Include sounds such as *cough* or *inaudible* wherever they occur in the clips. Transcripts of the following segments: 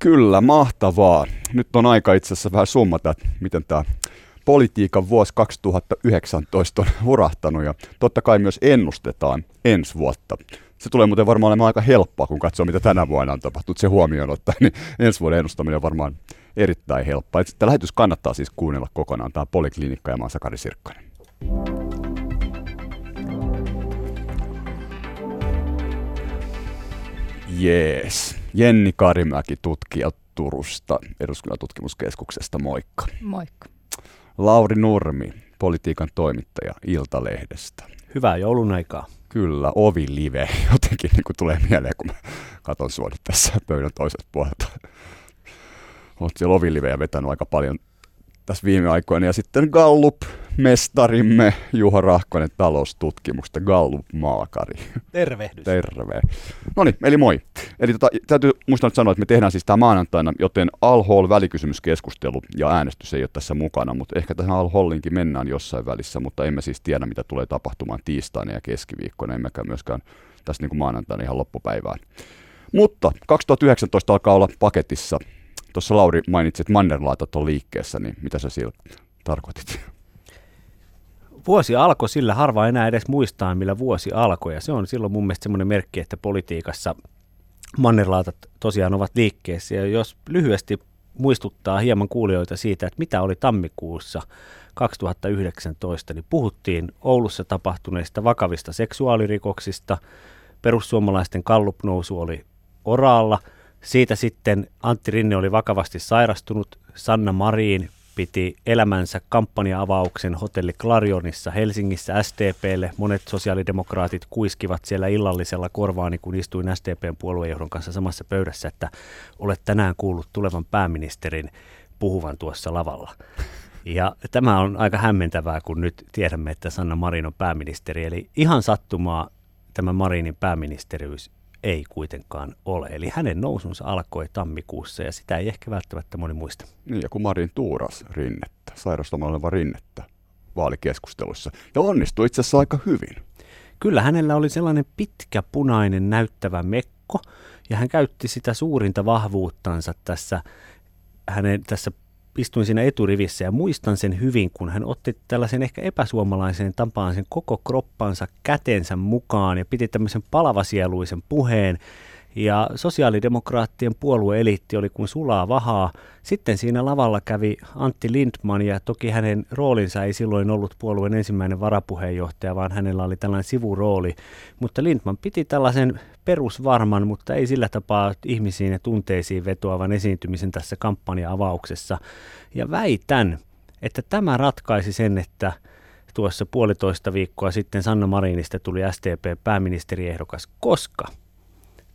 Kyllä, mahtavaa. Nyt on aika itse asiassa vähän summata, että miten tämä politiikan vuosi 2019 on hurahtanut ja totta kai myös ennustetaan ensi vuotta. Se tulee muuten varmaan olemaan aika helppoa, kun katsoo, mitä tänä vuonna on tapahtunut. Se huomioon ottaa, niin ensi vuoden ennustaminen on varmaan erittäin helppoa. Tämä lähetys kannattaa siis kuunnella kokonaan. Tämä on Poliklinikka ja mä oon Sakari Sirkkanen. Jees. Jenni Karimäki, tutkija Turusta, eduskunnan tutkimuskeskuksesta. Moikka. Moikka. Lauri Nurmi, politiikan toimittaja Iltalehdestä. Hyvää joulun aikaa. Kyllä, ovi live *laughs* jotenkin niin kuin tulee mieleen, kun mä katson sua nyt tässä pöydän toiselta puolelta. Olet siellä ovilivejä vetänyt aika paljon tässä viime aikoina. Ja sitten Gallup, mestarimme Juha Rahkonen taloustutkimusta, Gallup-maakari. Tervehdys. Terve. No niin, eli moi. Eli tota, täytyy muistaa nyt sanoa, että me tehdään siis tämä maanantaina, joten Al välikysymyskeskustelu ja äänestys ei ole tässä mukana, mutta ehkä tähän Al Hollinkin mennään jossain välissä, mutta emme siis tiedä, mitä tulee tapahtumaan tiistaina ja keskiviikkona, emmekä myöskään tässä niin kuin maanantaina ihan loppupäivään. Mutta 2019 alkaa olla paketissa Tuossa Lauri mainitsi, että mannerlaatat on liikkeessä, niin mitä sä sillä tarkoitit? Vuosi alkoi sillä, harva enää edes muistaa, millä vuosi alkoi. Ja se on silloin mun mielestä semmoinen merkki, että politiikassa mannerlaatat tosiaan ovat liikkeessä. Ja jos lyhyesti muistuttaa hieman kuulijoita siitä, että mitä oli tammikuussa 2019, niin puhuttiin Oulussa tapahtuneista vakavista seksuaalirikoksista. Perussuomalaisten kallupnousu oli oraalla – siitä sitten Antti Rinne oli vakavasti sairastunut. Sanna Marin piti elämänsä kampanja-avauksen hotelli Clarionissa Helsingissä STPlle. Monet sosiaalidemokraatit kuiskivat siellä illallisella korvaani, kun istuin STPn puoluejohdon kanssa samassa pöydässä, että olet tänään kuullut tulevan pääministerin puhuvan tuossa lavalla. Ja tämä on aika hämmentävää, kun nyt tiedämme, että Sanna Marin on pääministeri. Eli ihan sattumaa tämä Marinin pääministeriys ei kuitenkaan ole. Eli hänen nousunsa alkoi tammikuussa ja sitä ei ehkä välttämättä moni muista. Niin, ja kun Marin tuuras rinnettä, sairastamalla oleva rinnettä vaalikeskustelussa, ja onnistui itse asiassa aika hyvin. Kyllä hänellä oli sellainen pitkä punainen näyttävä mekko, ja hän käytti sitä suurinta vahvuuttansa tässä hänen tässä istuin siinä eturivissä ja muistan sen hyvin, kun hän otti tällaisen ehkä epäsuomalaiseen tapaan sen koko kroppansa kätensä mukaan ja piti tämmöisen palavasieluisen puheen ja sosiaalidemokraattien puolueeliitti oli kuin sulaa vahaa. Sitten siinä lavalla kävi Antti Lindman ja toki hänen roolinsa ei silloin ollut puolueen ensimmäinen varapuheenjohtaja, vaan hänellä oli tällainen sivurooli. Mutta Lindman piti tällaisen perusvarman, mutta ei sillä tapaa ihmisiin ja tunteisiin vetoavan esiintymisen tässä kampanja-avauksessa. Ja väitän, että tämä ratkaisi sen, että tuossa puolitoista viikkoa sitten Sanna Marinista tuli STP pääministeriehdokas, koska –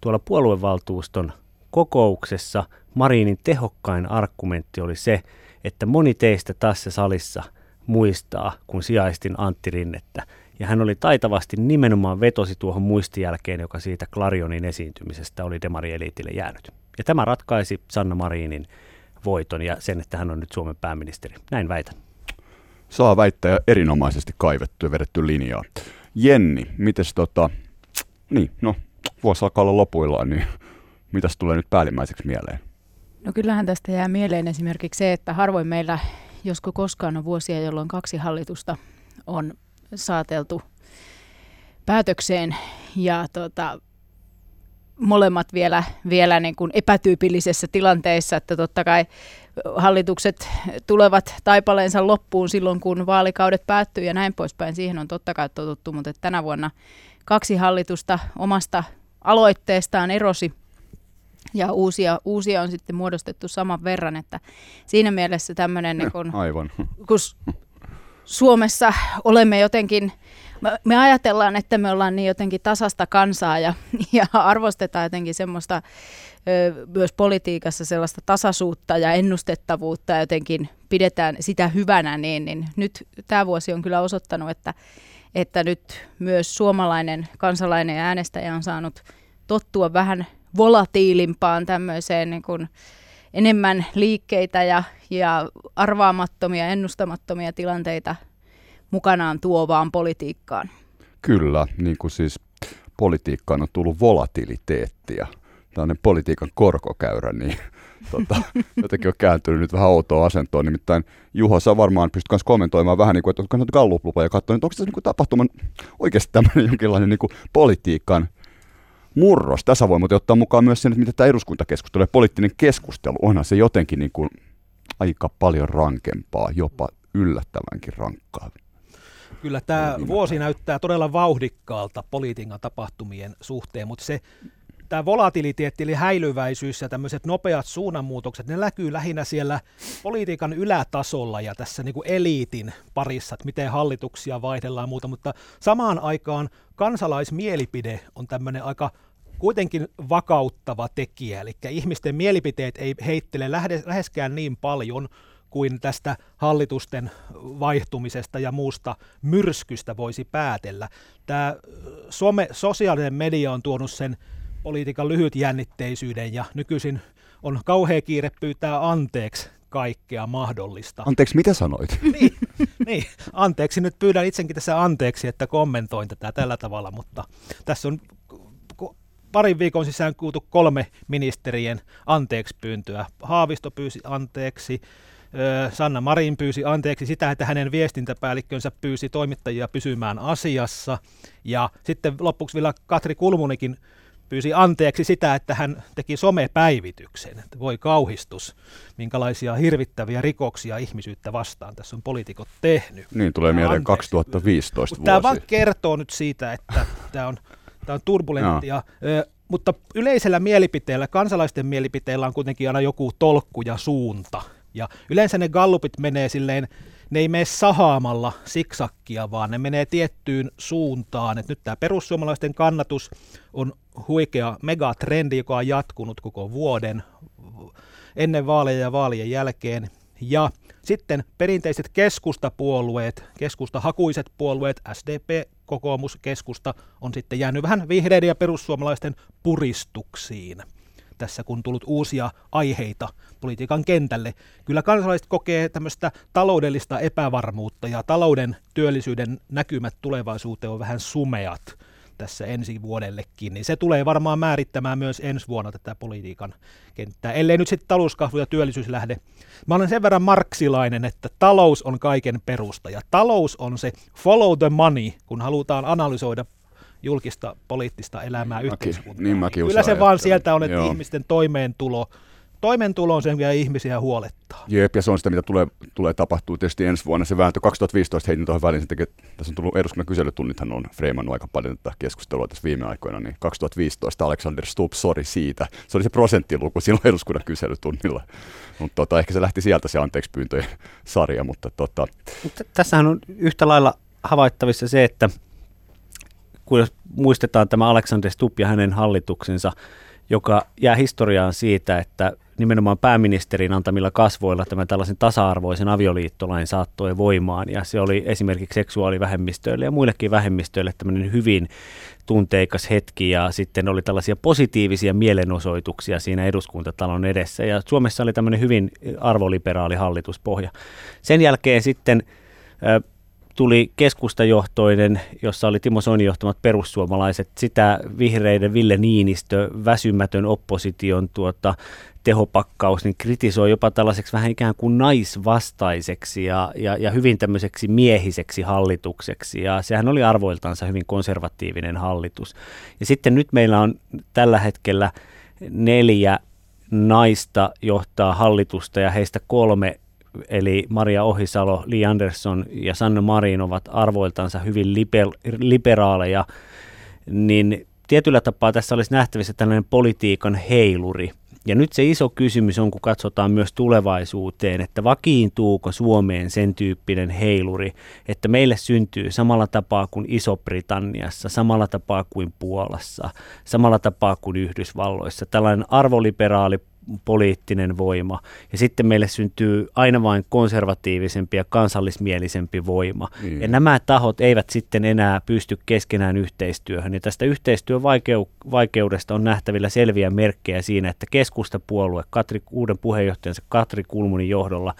tuolla puoluevaltuuston kokouksessa Marinin tehokkain argumentti oli se, että moni teistä tässä salissa muistaa, kun sijaistin Antti Rinnettä. Ja hän oli taitavasti nimenomaan vetosi tuohon muistijälkeen, joka siitä Clarionin esiintymisestä oli Demari Elitille jäänyt. Ja tämä ratkaisi Sanna Marinin voiton ja sen, että hän on nyt Suomen pääministeri. Näin väitän. Saa väittää erinomaisesti kaivettu ja vedetty linjaa. Jenni, mites tota, niin, no vuosi alkaa olla lopuillaan, niin mitäs tulee nyt päällimmäiseksi mieleen? No kyllähän tästä jää mieleen esimerkiksi se, että harvoin meillä, josko koskaan on vuosia, jolloin kaksi hallitusta on saateltu päätökseen ja tota, molemmat vielä, vielä niin kuin epätyypillisessä tilanteessa, että totta kai hallitukset tulevat taipaleensa loppuun silloin, kun vaalikaudet päättyy ja näin poispäin. Siihen on totta kai totuttu, mutta tänä vuonna kaksi hallitusta omasta aloitteestaan erosi ja uusia, uusia on sitten muodostettu saman verran, että siinä mielessä tämmöinen, niin kun, Aivan. kun Suomessa olemme jotenkin, me ajatellaan, että me ollaan niin jotenkin tasasta kansaa ja, *laughs* ja arvostetaan jotenkin semmoista myös politiikassa sellaista tasaisuutta ja ennustettavuutta ja jotenkin pidetään sitä hyvänä, niin, niin nyt tämä vuosi on kyllä osoittanut, että että nyt myös suomalainen kansalainen ja äänestäjä on saanut tottua vähän volatiilimpaan tämmöiseen niin kuin enemmän liikkeitä ja, ja arvaamattomia, ennustamattomia tilanteita mukanaan tuovaan politiikkaan. Kyllä, niin kuin siis politiikkaan on tullut volatiliteettia. tällainen politiikan korkokäyrä, niin *laughs* tota, jotenkin on kääntynyt nyt vähän outoa asentoa. Nimittäin Juho, sä varmaan pystyt myös kommentoimaan vähän, niin kuin, että oletko gallup ja katsoa, että onko tässä niin tapahtuman oikeasti tämmöinen jonkinlainen niin kuin politiikan murros. Tässä voi muuten ottaa mukaan myös sen, että mitä tämä eduskuntakeskustelu ja poliittinen keskustelu, onhan se jotenkin niin kuin aika paljon rankempaa, jopa yllättävänkin rankkaa. Kyllä tämä vuosi näyttää todella vauhdikkaalta politiikan tapahtumien suhteen, mutta se tämä volatiliteetti eli häilyväisyys ja tämmöiset nopeat suunnanmuutokset, ne näkyy lähinnä siellä politiikan ylätasolla ja tässä niin kuin eliitin parissa, että miten hallituksia vaihdellaan ja muuta, mutta samaan aikaan kansalaismielipide on tämmöinen aika kuitenkin vakauttava tekijä, eli ihmisten mielipiteet ei heittele läheskään niin paljon kuin tästä hallitusten vaihtumisesta ja muusta myrskystä voisi päätellä. Tämä some, sosiaalinen media on tuonut sen politiikan lyhytjännitteisyyden ja nykyisin on kauhea kiire pyytää anteeksi kaikkea mahdollista. Anteeksi, mitä sanoit? *laughs* niin, niin, anteeksi. Nyt pyydän itsekin tässä anteeksi, että kommentoin tätä tällä tavalla, mutta tässä on parin viikon sisään kuultu kolme ministerien anteeksi pyyntöä. Haavisto pyysi anteeksi, Sanna Marin pyysi anteeksi sitä, että hänen viestintäpäällikkönsä pyysi toimittajia pysymään asiassa. Ja sitten lopuksi vielä Katri Kulmunikin pyysi anteeksi sitä, että hän teki somepäivityksen. Että voi kauhistus, minkälaisia hirvittäviä rikoksia ihmisyyttä vastaan tässä on poliitikot tehnyt. Niin, tulee mieleen anteeksi. 2015 vuosi. Tämä vaan kertoo nyt siitä, että tämä on, tämä on turbulenttia. No. Mutta yleisellä mielipiteellä, kansalaisten mielipiteellä on kuitenkin aina joku tolkku ja suunta. Ja yleensä ne gallupit menee silleen ne ei mene sahaamalla siksakkia, vaan ne menee tiettyyn suuntaan. Et nyt tämä perussuomalaisten kannatus on huikea megatrendi, joka on jatkunut koko vuoden ennen vaaleja ja vaalien jälkeen. Ja sitten perinteiset keskustapuolueet, keskustahakuiset puolueet, SDP, kokoomus, keskusta, on sitten jäänyt vähän vihreiden ja perussuomalaisten puristuksiin tässä, kun tullut uusia aiheita politiikan kentälle. Kyllä kansalaiset kokee tämmöistä taloudellista epävarmuutta ja talouden työllisyyden näkymät tulevaisuuteen on vähän sumeat tässä ensi vuodellekin, niin se tulee varmaan määrittämään myös ensi vuonna tätä politiikan kenttää, ellei nyt sitten talouskasvu ja työllisyys lähde. Mä olen sen verran marksilainen, että talous on kaiken perusta ja talous on se follow the money, kun halutaan analysoida julkista poliittista elämää niin, yhteiskuntaa. Niin mäkin Kyllä se vaan sieltä on, että Joo. ihmisten toimeentulo, toimeentulo on se, mikä ihmisiä huolettaa. Jep, ja se on sitä, mitä tulee, tulee tapahtuu tietysti ensi vuonna. Se vääntö 2015 heitin tuohon väliin, tekee, tässä on tullut eduskunnan kyselytunnithan on freimannut aika paljon tätä keskustelua tässä viime aikoina, niin 2015 Alexander Stubb, sori siitä. Se oli se prosenttiluku silloin eduskunnan kyselytunnilla. Mutta tota, ehkä se lähti sieltä se anteeksi pyyntöjen sarja, mutta tota. Tässähän on yhtä lailla havaittavissa se, että jos muistetaan tämä Alexander Stubb ja hänen hallituksensa, joka jää historiaan siitä, että nimenomaan pääministerin antamilla kasvoilla tämä tällaisen tasa-arvoisen avioliittolain saattoi voimaan. Ja se oli esimerkiksi seksuaalivähemmistöille ja muillekin vähemmistöille tämmöinen hyvin tunteikas hetki ja sitten oli tällaisia positiivisia mielenosoituksia siinä eduskuntatalon edessä. Ja Suomessa oli tämmöinen hyvin arvoliberaali hallituspohja. Sen jälkeen sitten tuli keskustajohtoinen, jossa oli Timo Soinin johtamat perussuomalaiset, sitä vihreiden Ville Niinistö, väsymätön opposition tuota, tehopakkaus, niin kritisoi jopa tällaiseksi vähän ikään kuin naisvastaiseksi ja, ja, ja hyvin tämmöiseksi miehiseksi hallitukseksi. Ja sehän oli arvoiltansa hyvin konservatiivinen hallitus. Ja sitten nyt meillä on tällä hetkellä neljä naista johtaa hallitusta ja heistä kolme eli Maria Ohisalo, Li Andersson ja Sanna Marin ovat arvoiltansa hyvin liber- liberaaleja, niin tietyllä tapaa tässä olisi nähtävissä tällainen politiikan heiluri. Ja nyt se iso kysymys on, kun katsotaan myös tulevaisuuteen, että vakiintuuko Suomeen sen tyyppinen heiluri, että meille syntyy samalla tapaa kuin Iso-Britanniassa, samalla tapaa kuin Puolassa, samalla tapaa kuin Yhdysvalloissa, tällainen arvoliberaali poliittinen voima. Ja sitten meille syntyy aina vain konservatiivisempi ja kansallismielisempi voima. Niin. Ja nämä tahot eivät sitten enää pysty keskenään yhteistyöhön. Ja tästä yhteistyövaikeudesta on nähtävillä selviä merkkejä siinä, että keskustapuolue Katri, uuden puheenjohtajansa Katri Kulmunin johdolla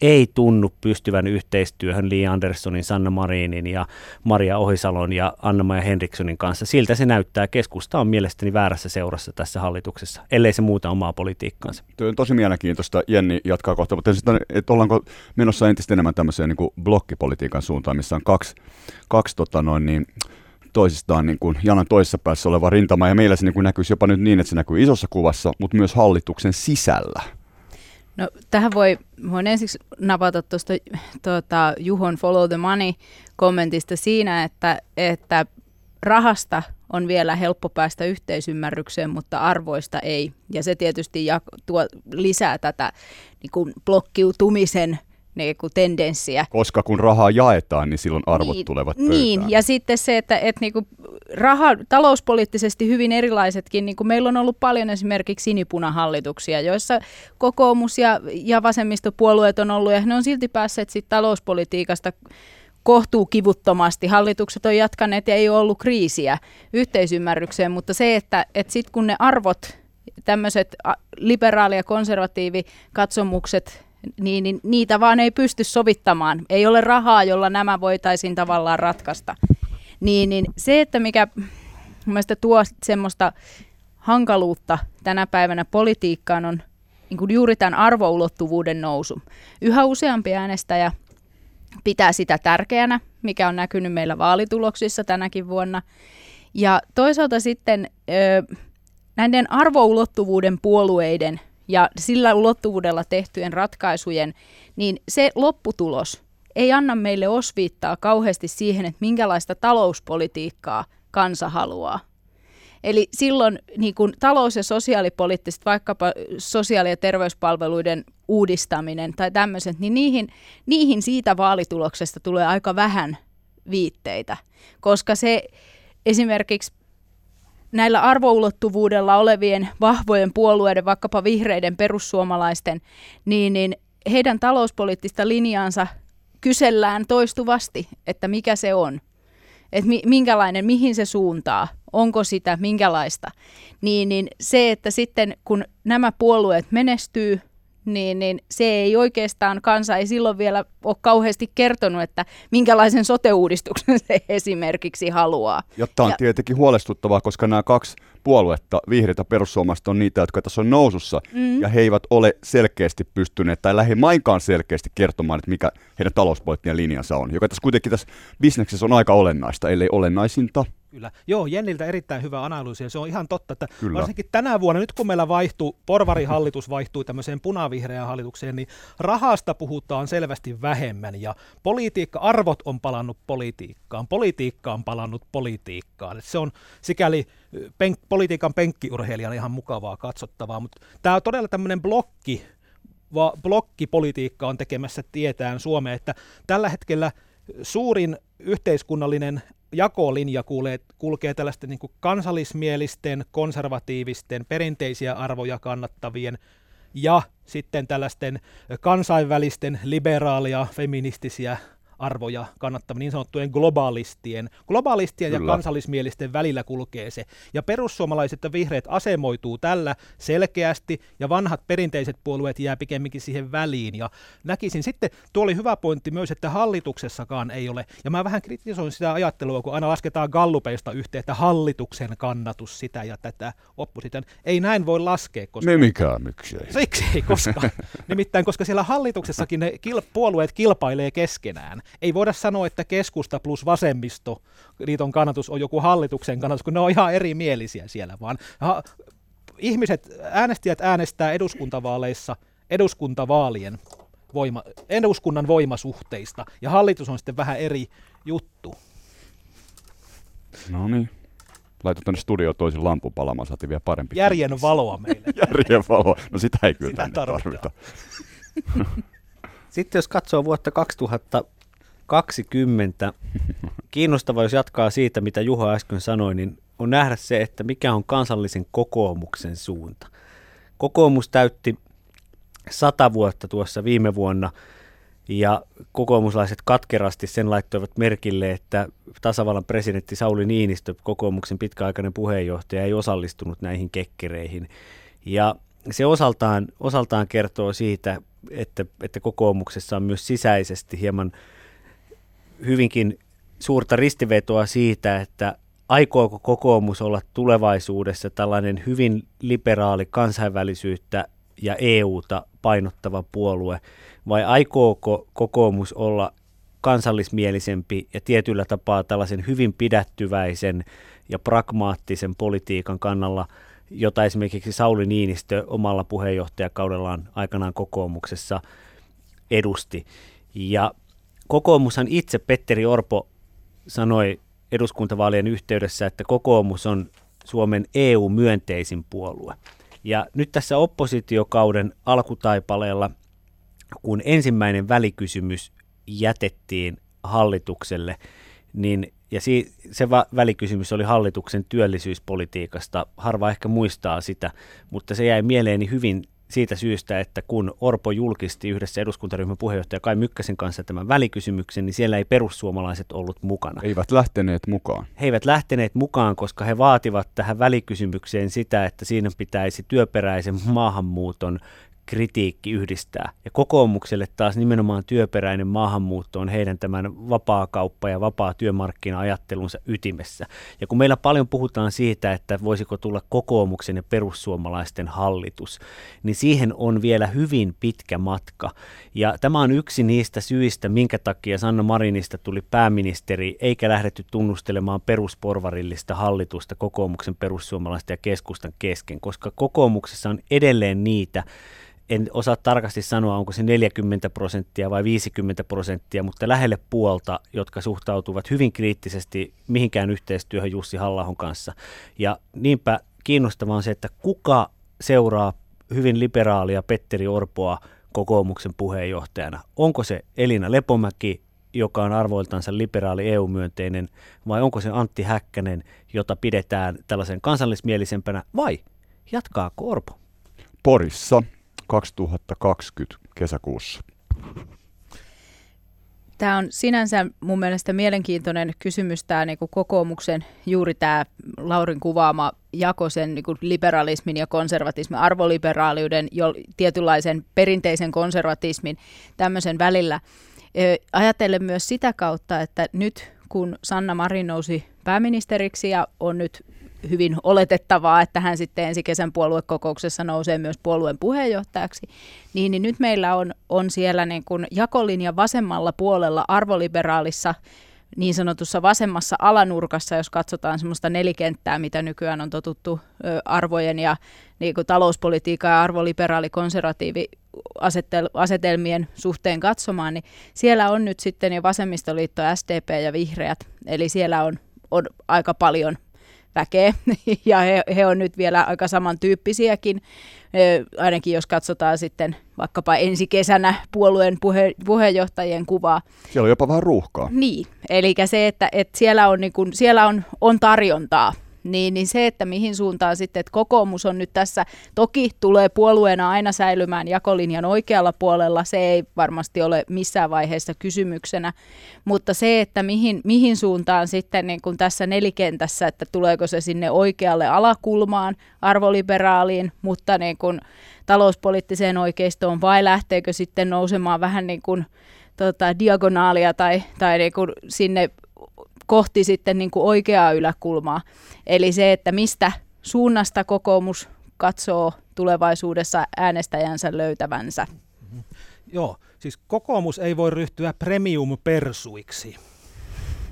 ei tunnu pystyvän yhteistyöhön Li Anderssonin, Sanna Marinin ja Maria Ohisalon ja Anna-Maja Henrikssonin kanssa. Siltä se näyttää. Keskusta on mielestäni väärässä seurassa tässä hallituksessa, ellei se muuta omaa politiikkaansa. Tuo on tosi mielenkiintoista. Jenni jatkaa kohta, mutta sitten, että ollaanko menossa entistä enemmän tämmöiseen niin kuin blokkipolitiikan suuntaan, missä on kaksi, kaksi tota noin, niin, toisistaan niin kuin janan toisessa päässä oleva rintama, ja meillä se niin kuin näkyisi jopa nyt niin, että se näkyy isossa kuvassa, mutta myös hallituksen sisällä. No tähän voi, voin ensiksi napata tuosta tuota, Juhon Follow the Money kommentista siinä, että, että rahasta on vielä helppo päästä yhteisymmärrykseen, mutta arvoista ei. Ja se tietysti jak- tuo lisää tätä niin kuin blokkiutumisen niin kuin tendenssiä. Koska kun rahaa jaetaan, niin silloin arvot niin, tulevat pöytään. Niin, ja sitten se, että, että niin kuin raha, talouspoliittisesti hyvin erilaisetkin, niin kuin meillä on ollut paljon esimerkiksi sinipunahallituksia, joissa kokoomus ja, ja vasemmistopuolueet on ollut, ja ne on silti päässeet sit talouspolitiikasta kohtuu kivuttomasti. Hallitukset on jatkaneet ja ei ole ollut kriisiä yhteisymmärrykseen, mutta se, että, että sitten kun ne arvot, tämmöiset liberaali- ja konservatiivikatsomukset, niin, niin niitä vaan ei pysty sovittamaan. Ei ole rahaa, jolla nämä voitaisiin tavallaan ratkaista. Niin, niin se, että mikä mielestäni tuo semmoista hankaluutta tänä päivänä politiikkaan on niin kuin juuri tämän arvoulottuvuuden nousu. Yhä useampi äänestäjä pitää sitä tärkeänä, mikä on näkynyt meillä vaalituloksissa tänäkin vuonna. Ja toisaalta sitten näiden arvoulottuvuuden puolueiden ja sillä ulottuvuudella tehtyjen ratkaisujen, niin se lopputulos ei anna meille osviittaa kauheasti siihen, että minkälaista talouspolitiikkaa kansa haluaa. Eli silloin niin kuin talous- ja sosiaalipoliittiset, vaikkapa sosiaali- ja terveyspalveluiden uudistaminen tai tämmöiset, niin niihin, niihin siitä vaalituloksesta tulee aika vähän viitteitä, koska se esimerkiksi näillä arvoulottuvuudella olevien vahvojen puolueiden, vaikkapa vihreiden perussuomalaisten, niin, niin heidän talouspoliittista linjaansa kysellään toistuvasti, että mikä se on, että mi, minkälainen, mihin se suuntaa, onko sitä, minkälaista. Niin, niin se, että sitten kun nämä puolueet menestyy, niin, niin se ei oikeastaan, kansa ei silloin vielä ole kauheasti kertonut, että minkälaisen sote-uudistuksen *laughs* se esimerkiksi haluaa. Ja tämä on ja, tietenkin huolestuttavaa, koska nämä kaksi puoluetta, vihreitä perussuomalaiset, on niitä, jotka tässä on nousussa, mm. ja he eivät ole selkeästi pystyneet, tai lähimainkaan selkeästi kertomaan, että mikä heidän talouspoliittinen linjansa on, joka tässä kuitenkin tässä bisneksessä on aika olennaista, ellei olennaisinta. Kyllä. Joo, Jenniltä erittäin hyvä analyysi ja se on ihan totta, että Kyllä. varsinkin tänä vuonna, nyt kun meillä vaihtuu, porvarihallitus vaihtui tämmöiseen punavihreään hallitukseen, niin rahasta puhutaan selvästi vähemmän ja politiikka, arvot on palannut politiikkaan, politiikka on palannut politiikkaan. Et se on sikäli penk, politiikan penkkiurheilijan ihan mukavaa katsottavaa, mutta tämä on todella tämmöinen blokki, va, blokkipolitiikka on tekemässä tietään Suomeen, että tällä hetkellä suurin yhteiskunnallinen jakolinja kulkee, kulkee tällaisten niin kansallismielisten, konservatiivisten, perinteisiä arvoja kannattavien ja sitten tällaisten kansainvälisten liberaalia, feministisiä arvoja kannattava niin sanottujen globalistien, globalistien Kyllä. ja kansallismielisten välillä kulkee se. Ja perussuomalaiset ja vihreät asemoituu tällä selkeästi, ja vanhat perinteiset puolueet jää pikemminkin siihen väliin. Ja näkisin sitten, tuo oli hyvä pointti myös, että hallituksessakaan ei ole, ja mä vähän kritisoin sitä ajattelua, kun aina lasketaan gallupeista yhteen, että hallituksen kannatus sitä ja tätä opposition. Ei näin voi laskea. Koska... Me mikään, miksei. Siksi ei koska. *laughs* Nimittäin, koska siellä hallituksessakin ne kil- puolueet kilpailee keskenään ei voida sanoa, että keskusta plus vasemmisto liiton kannatus on joku hallituksen kannatus, kun ne on ihan erimielisiä siellä, vaan ha, ihmiset, äänestäjät äänestää eduskuntavaaleissa eduskuntavaalien voima, eduskunnan voimasuhteista, ja hallitus on sitten vähän eri juttu. No niin. Laitu tänne studioon toisen lampun palaamaan, saatiin vielä parempi. Järjen valoa meille. *laughs* Järjen valoa. No sitä ei kyllä sitä tänne tarvita. *laughs* *laughs* Sitten jos katsoo vuotta 2000, 20. *laughs* Kiinnostava, jos jatkaa siitä, mitä Juha äsken sanoi, niin on nähdä se, että mikä on kansallisen kokoomuksen suunta. Kokoomus täytti sata vuotta tuossa viime vuonna ja kokoomuslaiset katkerasti sen laittoivat merkille, että tasavallan presidentti Sauli Niinistö, kokoomuksen pitkäaikainen puheenjohtaja, ei osallistunut näihin kekkereihin. Ja se osaltaan, osaltaan kertoo siitä, että, että kokoomuksessa on myös sisäisesti hieman hyvinkin suurta ristivetoa siitä, että aikooko kokoomus olla tulevaisuudessa tällainen hyvin liberaali kansainvälisyyttä ja EUta painottava puolue, vai aikooko kokoomus olla kansallismielisempi ja tietyllä tapaa tällaisen hyvin pidättyväisen ja pragmaattisen politiikan kannalla, jota esimerkiksi Sauli Niinistö omalla puheenjohtajakaudellaan aikanaan kokoomuksessa edusti. Ja kokoomushan itse, Petteri Orpo, sanoi eduskuntavaalien yhteydessä, että kokoomus on Suomen EU-myönteisin puolue. Ja nyt tässä oppositiokauden alkutaipaleella, kun ensimmäinen välikysymys jätettiin hallitukselle, niin ja se välikysymys oli hallituksen työllisyyspolitiikasta. Harva ehkä muistaa sitä, mutta se jäi mieleeni hyvin siitä syystä, että kun Orpo julkisti yhdessä eduskuntaryhmän puheenjohtaja Kai Mykkäsen kanssa tämän välikysymyksen, niin siellä ei perussuomalaiset ollut mukana. Eivät lähteneet mukaan. He eivät lähteneet mukaan, koska he vaativat tähän välikysymykseen sitä, että siinä pitäisi työperäisen maahanmuuton kritiikki yhdistää. Ja kokoomukselle taas nimenomaan työperäinen maahanmuutto on heidän tämän vapaa-kauppa- ja vapaa työmarkkina-ajattelunsa ytimessä. Ja kun meillä paljon puhutaan siitä, että voisiko tulla kokoomuksen ja perussuomalaisten hallitus, niin siihen on vielä hyvin pitkä matka. Ja tämä on yksi niistä syistä, minkä takia Sanna Marinista tuli pääministeri, eikä lähdetty tunnustelemaan perusporvarillista hallitusta kokoomuksen, perussuomalaisten ja keskustan kesken, koska kokoomuksessa on edelleen niitä, en osaa tarkasti sanoa, onko se 40 prosenttia vai 50 prosenttia, mutta lähelle puolta, jotka suhtautuvat hyvin kriittisesti mihinkään yhteistyöhön Jussi Hallahon kanssa. Ja niinpä kiinnostavaa on se, että kuka seuraa hyvin liberaalia Petteri Orpoa kokoomuksen puheenjohtajana. Onko se Elina Lepomäki, joka on arvoiltansa liberaali EU-myönteinen, vai onko se Antti Häkkänen, jota pidetään tällaisen kansallismielisempänä, vai jatkaako Orpo? Porissa 2020 kesäkuussa. Tämä on sinänsä mun mielestä mielenkiintoinen kysymys, tämä niin kuin kokoomuksen juuri tämä Laurin kuvaama jako sen niin kuin liberalismin ja konservatismin, arvoliberaaliuden, jo tietynlaisen perinteisen konservatismin tämmöisen välillä. Ajattelen myös sitä kautta, että nyt kun Sanna Marin nousi pääministeriksi ja on nyt hyvin oletettavaa, että hän sitten ensi kesän puoluekokouksessa nousee myös puolueen puheenjohtajaksi, niin, niin nyt meillä on, on siellä niin kuin jakolinja vasemmalla puolella arvoliberaalissa niin sanotussa vasemmassa alanurkassa, jos katsotaan semmoista nelikenttää, mitä nykyään on totuttu arvojen ja niin kuin talouspolitiikan ja arvoliberaali konservatiivi asetel, asetelmien suhteen katsomaan, niin siellä on nyt sitten jo vasemmistoliitto, SDP ja vihreät, eli siellä on, on aika paljon väkeä, *laughs* ja he, he on nyt vielä aika samantyyppisiäkin, ainakin jos katsotaan sitten vaikkapa ensi kesänä puolueen puhe, puheenjohtajien kuvaa. Siellä on jopa vähän ruuhkaa. Niin, eli se, että, että siellä, on, niin kun, siellä on, on tarjontaa niin, niin se, että mihin suuntaan sitten, että kokoomus on nyt tässä, toki tulee puolueena aina säilymään jakolinjan oikealla puolella, se ei varmasti ole missään vaiheessa kysymyksenä, mutta se, että mihin, mihin suuntaan sitten niin kuin tässä nelikentässä, että tuleeko se sinne oikealle alakulmaan, arvoliberaaliin, mutta niin kuin talouspoliittiseen oikeistoon vai lähteekö sitten nousemaan vähän niin kuin tota, diagonaalia tai, tai niin kuin sinne kohti sitten niin kuin oikeaa yläkulmaa. Eli se, että mistä suunnasta kokoomus katsoo tulevaisuudessa äänestäjänsä löytävänsä. Mm-hmm. Joo, siis kokoomus ei voi ryhtyä premium-persuiksi,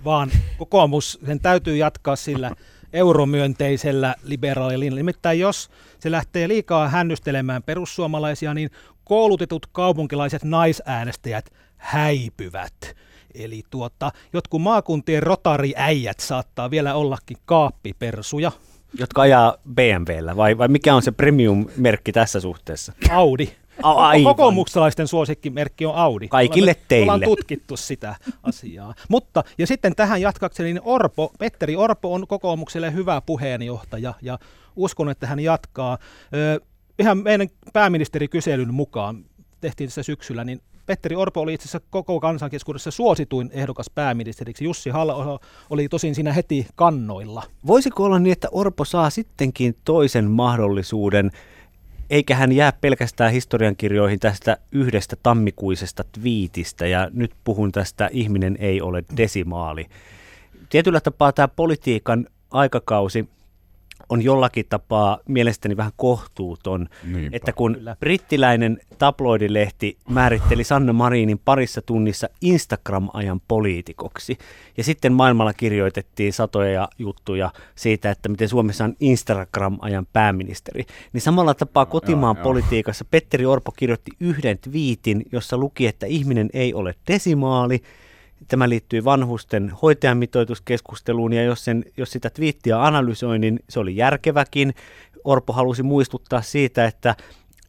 vaan kokoomus, sen täytyy jatkaa sillä euromyönteisellä liberaalilla. Nimittäin jos se lähtee liikaa hännystelemään perussuomalaisia, niin koulutetut kaupunkilaiset naisäänestäjät häipyvät. Eli tuota, jotkut maakuntien rotariäijät saattaa vielä ollakin kaappipersuja. Jotka ajaa BMWllä, vai, vai mikä on se premium-merkki tässä suhteessa? Audi. Aivan. Kokoomuksalaisten suosikkimerkki on Audi. Kaikille ollaan, teille. Ollaan tutkittu sitä asiaa. Mutta, ja sitten tähän jatkakseni, niin Orpo, Petteri Orpo on kokoomukselle hyvä puheenjohtaja, ja uskon, että hän jatkaa. Ö, ihan meidän pääministerikyselyn mukaan, tehtiin tässä syksyllä, niin Petteri Orpo oli itse asiassa koko kansankeskuudessa suosituin ehdokas pääministeriksi. Jussi halla oli tosin siinä heti kannoilla. Voisiko olla niin, että Orpo saa sittenkin toisen mahdollisuuden, eikä hän jää pelkästään historiankirjoihin tästä yhdestä tammikuisesta twiitistä, ja nyt puhun tästä ihminen ei ole desimaali. Tietyllä tapaa tämä politiikan aikakausi on jollakin tapaa mielestäni vähän kohtuuton, Niinpä. että kun brittiläinen tabloidilehti määritteli Sanna Marinin parissa tunnissa Instagram-ajan poliitikoksi, ja sitten maailmalla kirjoitettiin satoja juttuja siitä, että miten Suomessa on Instagram-ajan pääministeri, niin samalla tapaa kotimaan joo, politiikassa Petteri Orpo kirjoitti yhden twiitin, jossa luki, että ihminen ei ole desimaali, Tämä liittyy vanhusten hoitajamitoituskeskusteluun ja jos, sen, jos sitä twiittiä analysoi, niin se oli järkeväkin. Orpo halusi muistuttaa siitä, että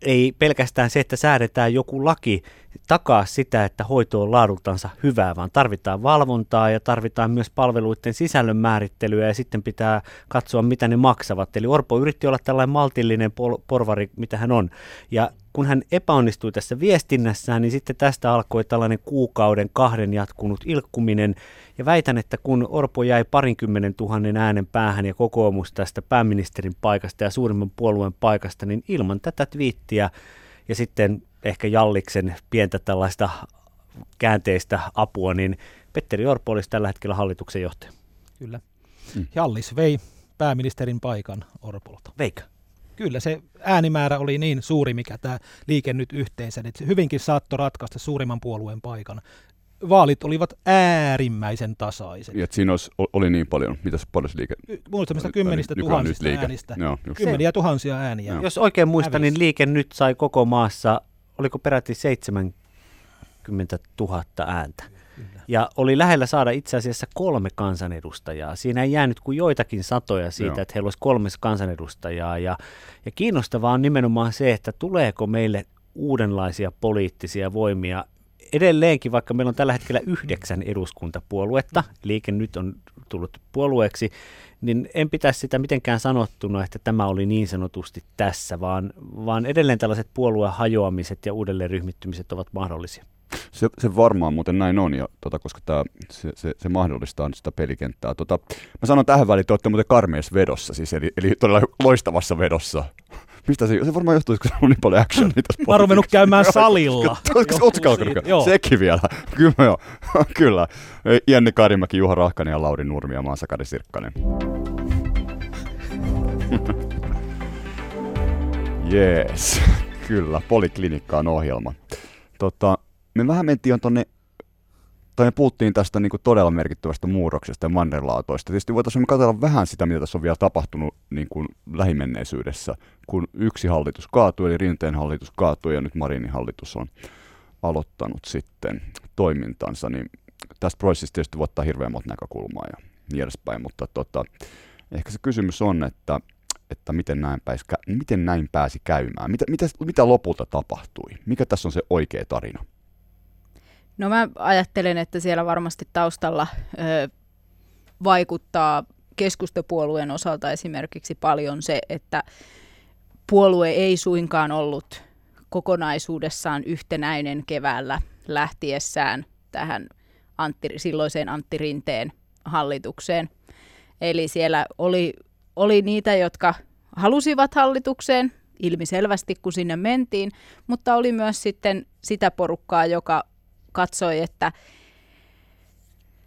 ei pelkästään se, että säädetään joku laki takaa sitä, että hoito on laadultansa hyvää, vaan tarvitaan valvontaa ja tarvitaan myös palveluiden sisällön määrittelyä ja sitten pitää katsoa, mitä ne maksavat. Eli Orpo yritti olla tällainen maltillinen porvari, mitä hän on. Ja kun hän epäonnistui tässä viestinnässään, niin sitten tästä alkoi tällainen kuukauden kahden jatkunut ilkkuminen. Ja väitän, että kun Orpo jäi parinkymmenen tuhannen äänen päähän ja kokoomus tästä pääministerin paikasta ja suurimman puolueen paikasta, niin ilman tätä twiittiä ja sitten ehkä Jalliksen pientä tällaista käänteistä apua, niin Petteri Orpo olisi tällä hetkellä hallituksen johtaja. Kyllä. Mm. Jallis vei pääministerin paikan Orpolta. Veikö? Kyllä se äänimäärä oli niin suuri, mikä tämä liike nyt yhteensä, että se hyvinkin saattoi ratkaista suurimman puolueen paikan. Vaalit olivat äärimmäisen tasaiset. Ja siinä olisi, oli niin paljon, mitä se paljon liike? Muutamista kymmenistä tuhansista äänistä. Joo, Kymmeniä tuhansia ääniä. Joo. Jos oikein muistan, niin liike nyt sai koko maassa, oliko peräti 70 000 ääntä. Ja oli lähellä saada itse asiassa kolme kansanedustajaa. Siinä ei jäänyt kuin joitakin satoja siitä, Joo. että heillä olisi kolme kansanedustajaa. Ja, ja kiinnostavaa on nimenomaan se, että tuleeko meille uudenlaisia poliittisia voimia. Edelleenkin, vaikka meillä on tällä hetkellä yhdeksän eduskuntapuoluetta, liike nyt on tullut puolueeksi, niin en pitäisi sitä mitenkään sanottuna, että tämä oli niin sanotusti tässä, vaan, vaan edelleen tällaiset puolueen hajoamiset ja uudelleen ryhmittymiset ovat mahdollisia. Se, se varmaan muuten näin on, ja, tota, koska tää, se, se, se, mahdollistaa sitä pelikenttää. Tota, mä sanon tähän väliin, että olette muuten karmeessa vedossa, siis, eli, eli todella loistavassa vedossa. Mistä se, se varmaan johtuu, koska on niin paljon actionia tässä Mä oon käymään salilla. Sekin vielä. Kyllä, joo. *laughs* Kyllä. Jenni Karimäki, Juha Rahkanen ja Lauri Nurmi ja Maasakari Sirkkanen. *laughs* Jees, kyllä. Poliklinikka on ohjelma. Tota, me vähän mentiin on tonne, tai me puhuttiin tästä niin kuin todella merkittävästä muuroksesta ja mannerlaatoista. Tietysti voitaisiin katsella vähän sitä, mitä tässä on vielä tapahtunut niin kuin lähimenneisyydessä, kun yksi hallitus kaatui, eli Rinteen hallitus kaatui ja nyt Marinin hallitus on aloittanut sitten toimintansa, niin tästä prosessista tietysti voi ottaa hirveän monta näkökulmaa ja niin edespäin, mutta tota, ehkä se kysymys on, että, että miten, näin pääsi, miten näin pääsi käymään, mitä, mitä, mitä lopulta tapahtui, mikä tässä on se oikea tarina? No mä ajattelen, että siellä varmasti taustalla ö, vaikuttaa keskustapuolueen osalta esimerkiksi paljon se, että puolue ei suinkaan ollut kokonaisuudessaan yhtenäinen keväällä lähtiessään tähän Antti, silloiseen Antti Rinteen hallitukseen. Eli siellä oli, oli niitä, jotka halusivat hallitukseen ilmiselvästi, kun sinne mentiin, mutta oli myös sitten sitä porukkaa, joka katsoi, että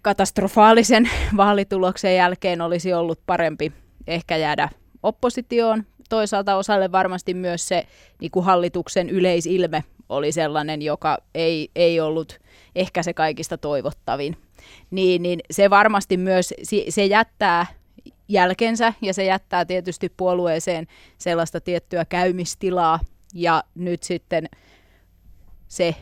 katastrofaalisen *laughs* vaalituloksen jälkeen olisi ollut parempi ehkä jäädä oppositioon. Toisaalta osalle varmasti myös se niin kuin hallituksen yleisilme oli sellainen, joka ei, ei ollut ehkä se kaikista toivottavin. Niin, niin se varmasti myös, se jättää jälkensä ja se jättää tietysti puolueeseen sellaista tiettyä käymistilaa ja nyt sitten se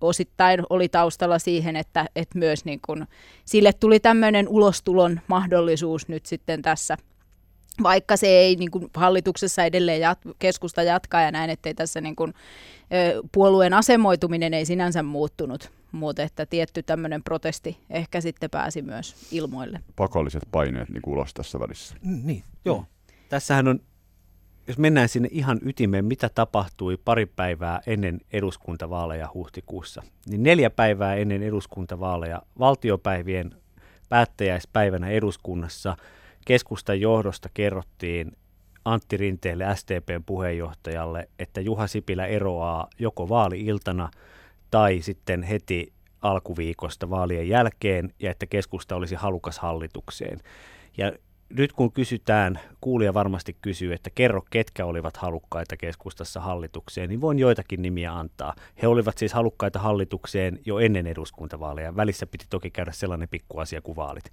osittain oli taustalla siihen, että, että myös niin kun, sille tuli tämmöinen ulostulon mahdollisuus nyt sitten tässä vaikka se ei niin kuin hallituksessa edelleen jat, keskusta jatkaa ja näin, ettei tässä niin kuin, puolueen asemoituminen ei sinänsä muuttunut, mutta että tietty tämmöinen protesti ehkä sitten pääsi myös ilmoille. Pakolliset paineet niin ulos tässä välissä. Niin, joo. Tässähän on jos mennään sinne ihan ytimeen, mitä tapahtui pari päivää ennen eduskuntavaaleja huhtikuussa, niin neljä päivää ennen eduskuntavaaleja valtiopäivien päättäjäispäivänä eduskunnassa keskustan johdosta kerrottiin Antti Rinteelle, STPn puheenjohtajalle, että Juha Sipilä eroaa joko vaali-iltana tai sitten heti alkuviikosta vaalien jälkeen ja että keskusta olisi halukas hallitukseen. Ja nyt kun kysytään, kuulija varmasti kysyy, että kerro ketkä olivat halukkaita keskustassa hallitukseen, niin voin joitakin nimiä antaa. He olivat siis halukkaita hallitukseen jo ennen eduskuntavaaleja. Välissä piti toki käydä sellainen pikkuasia kuin vaalit.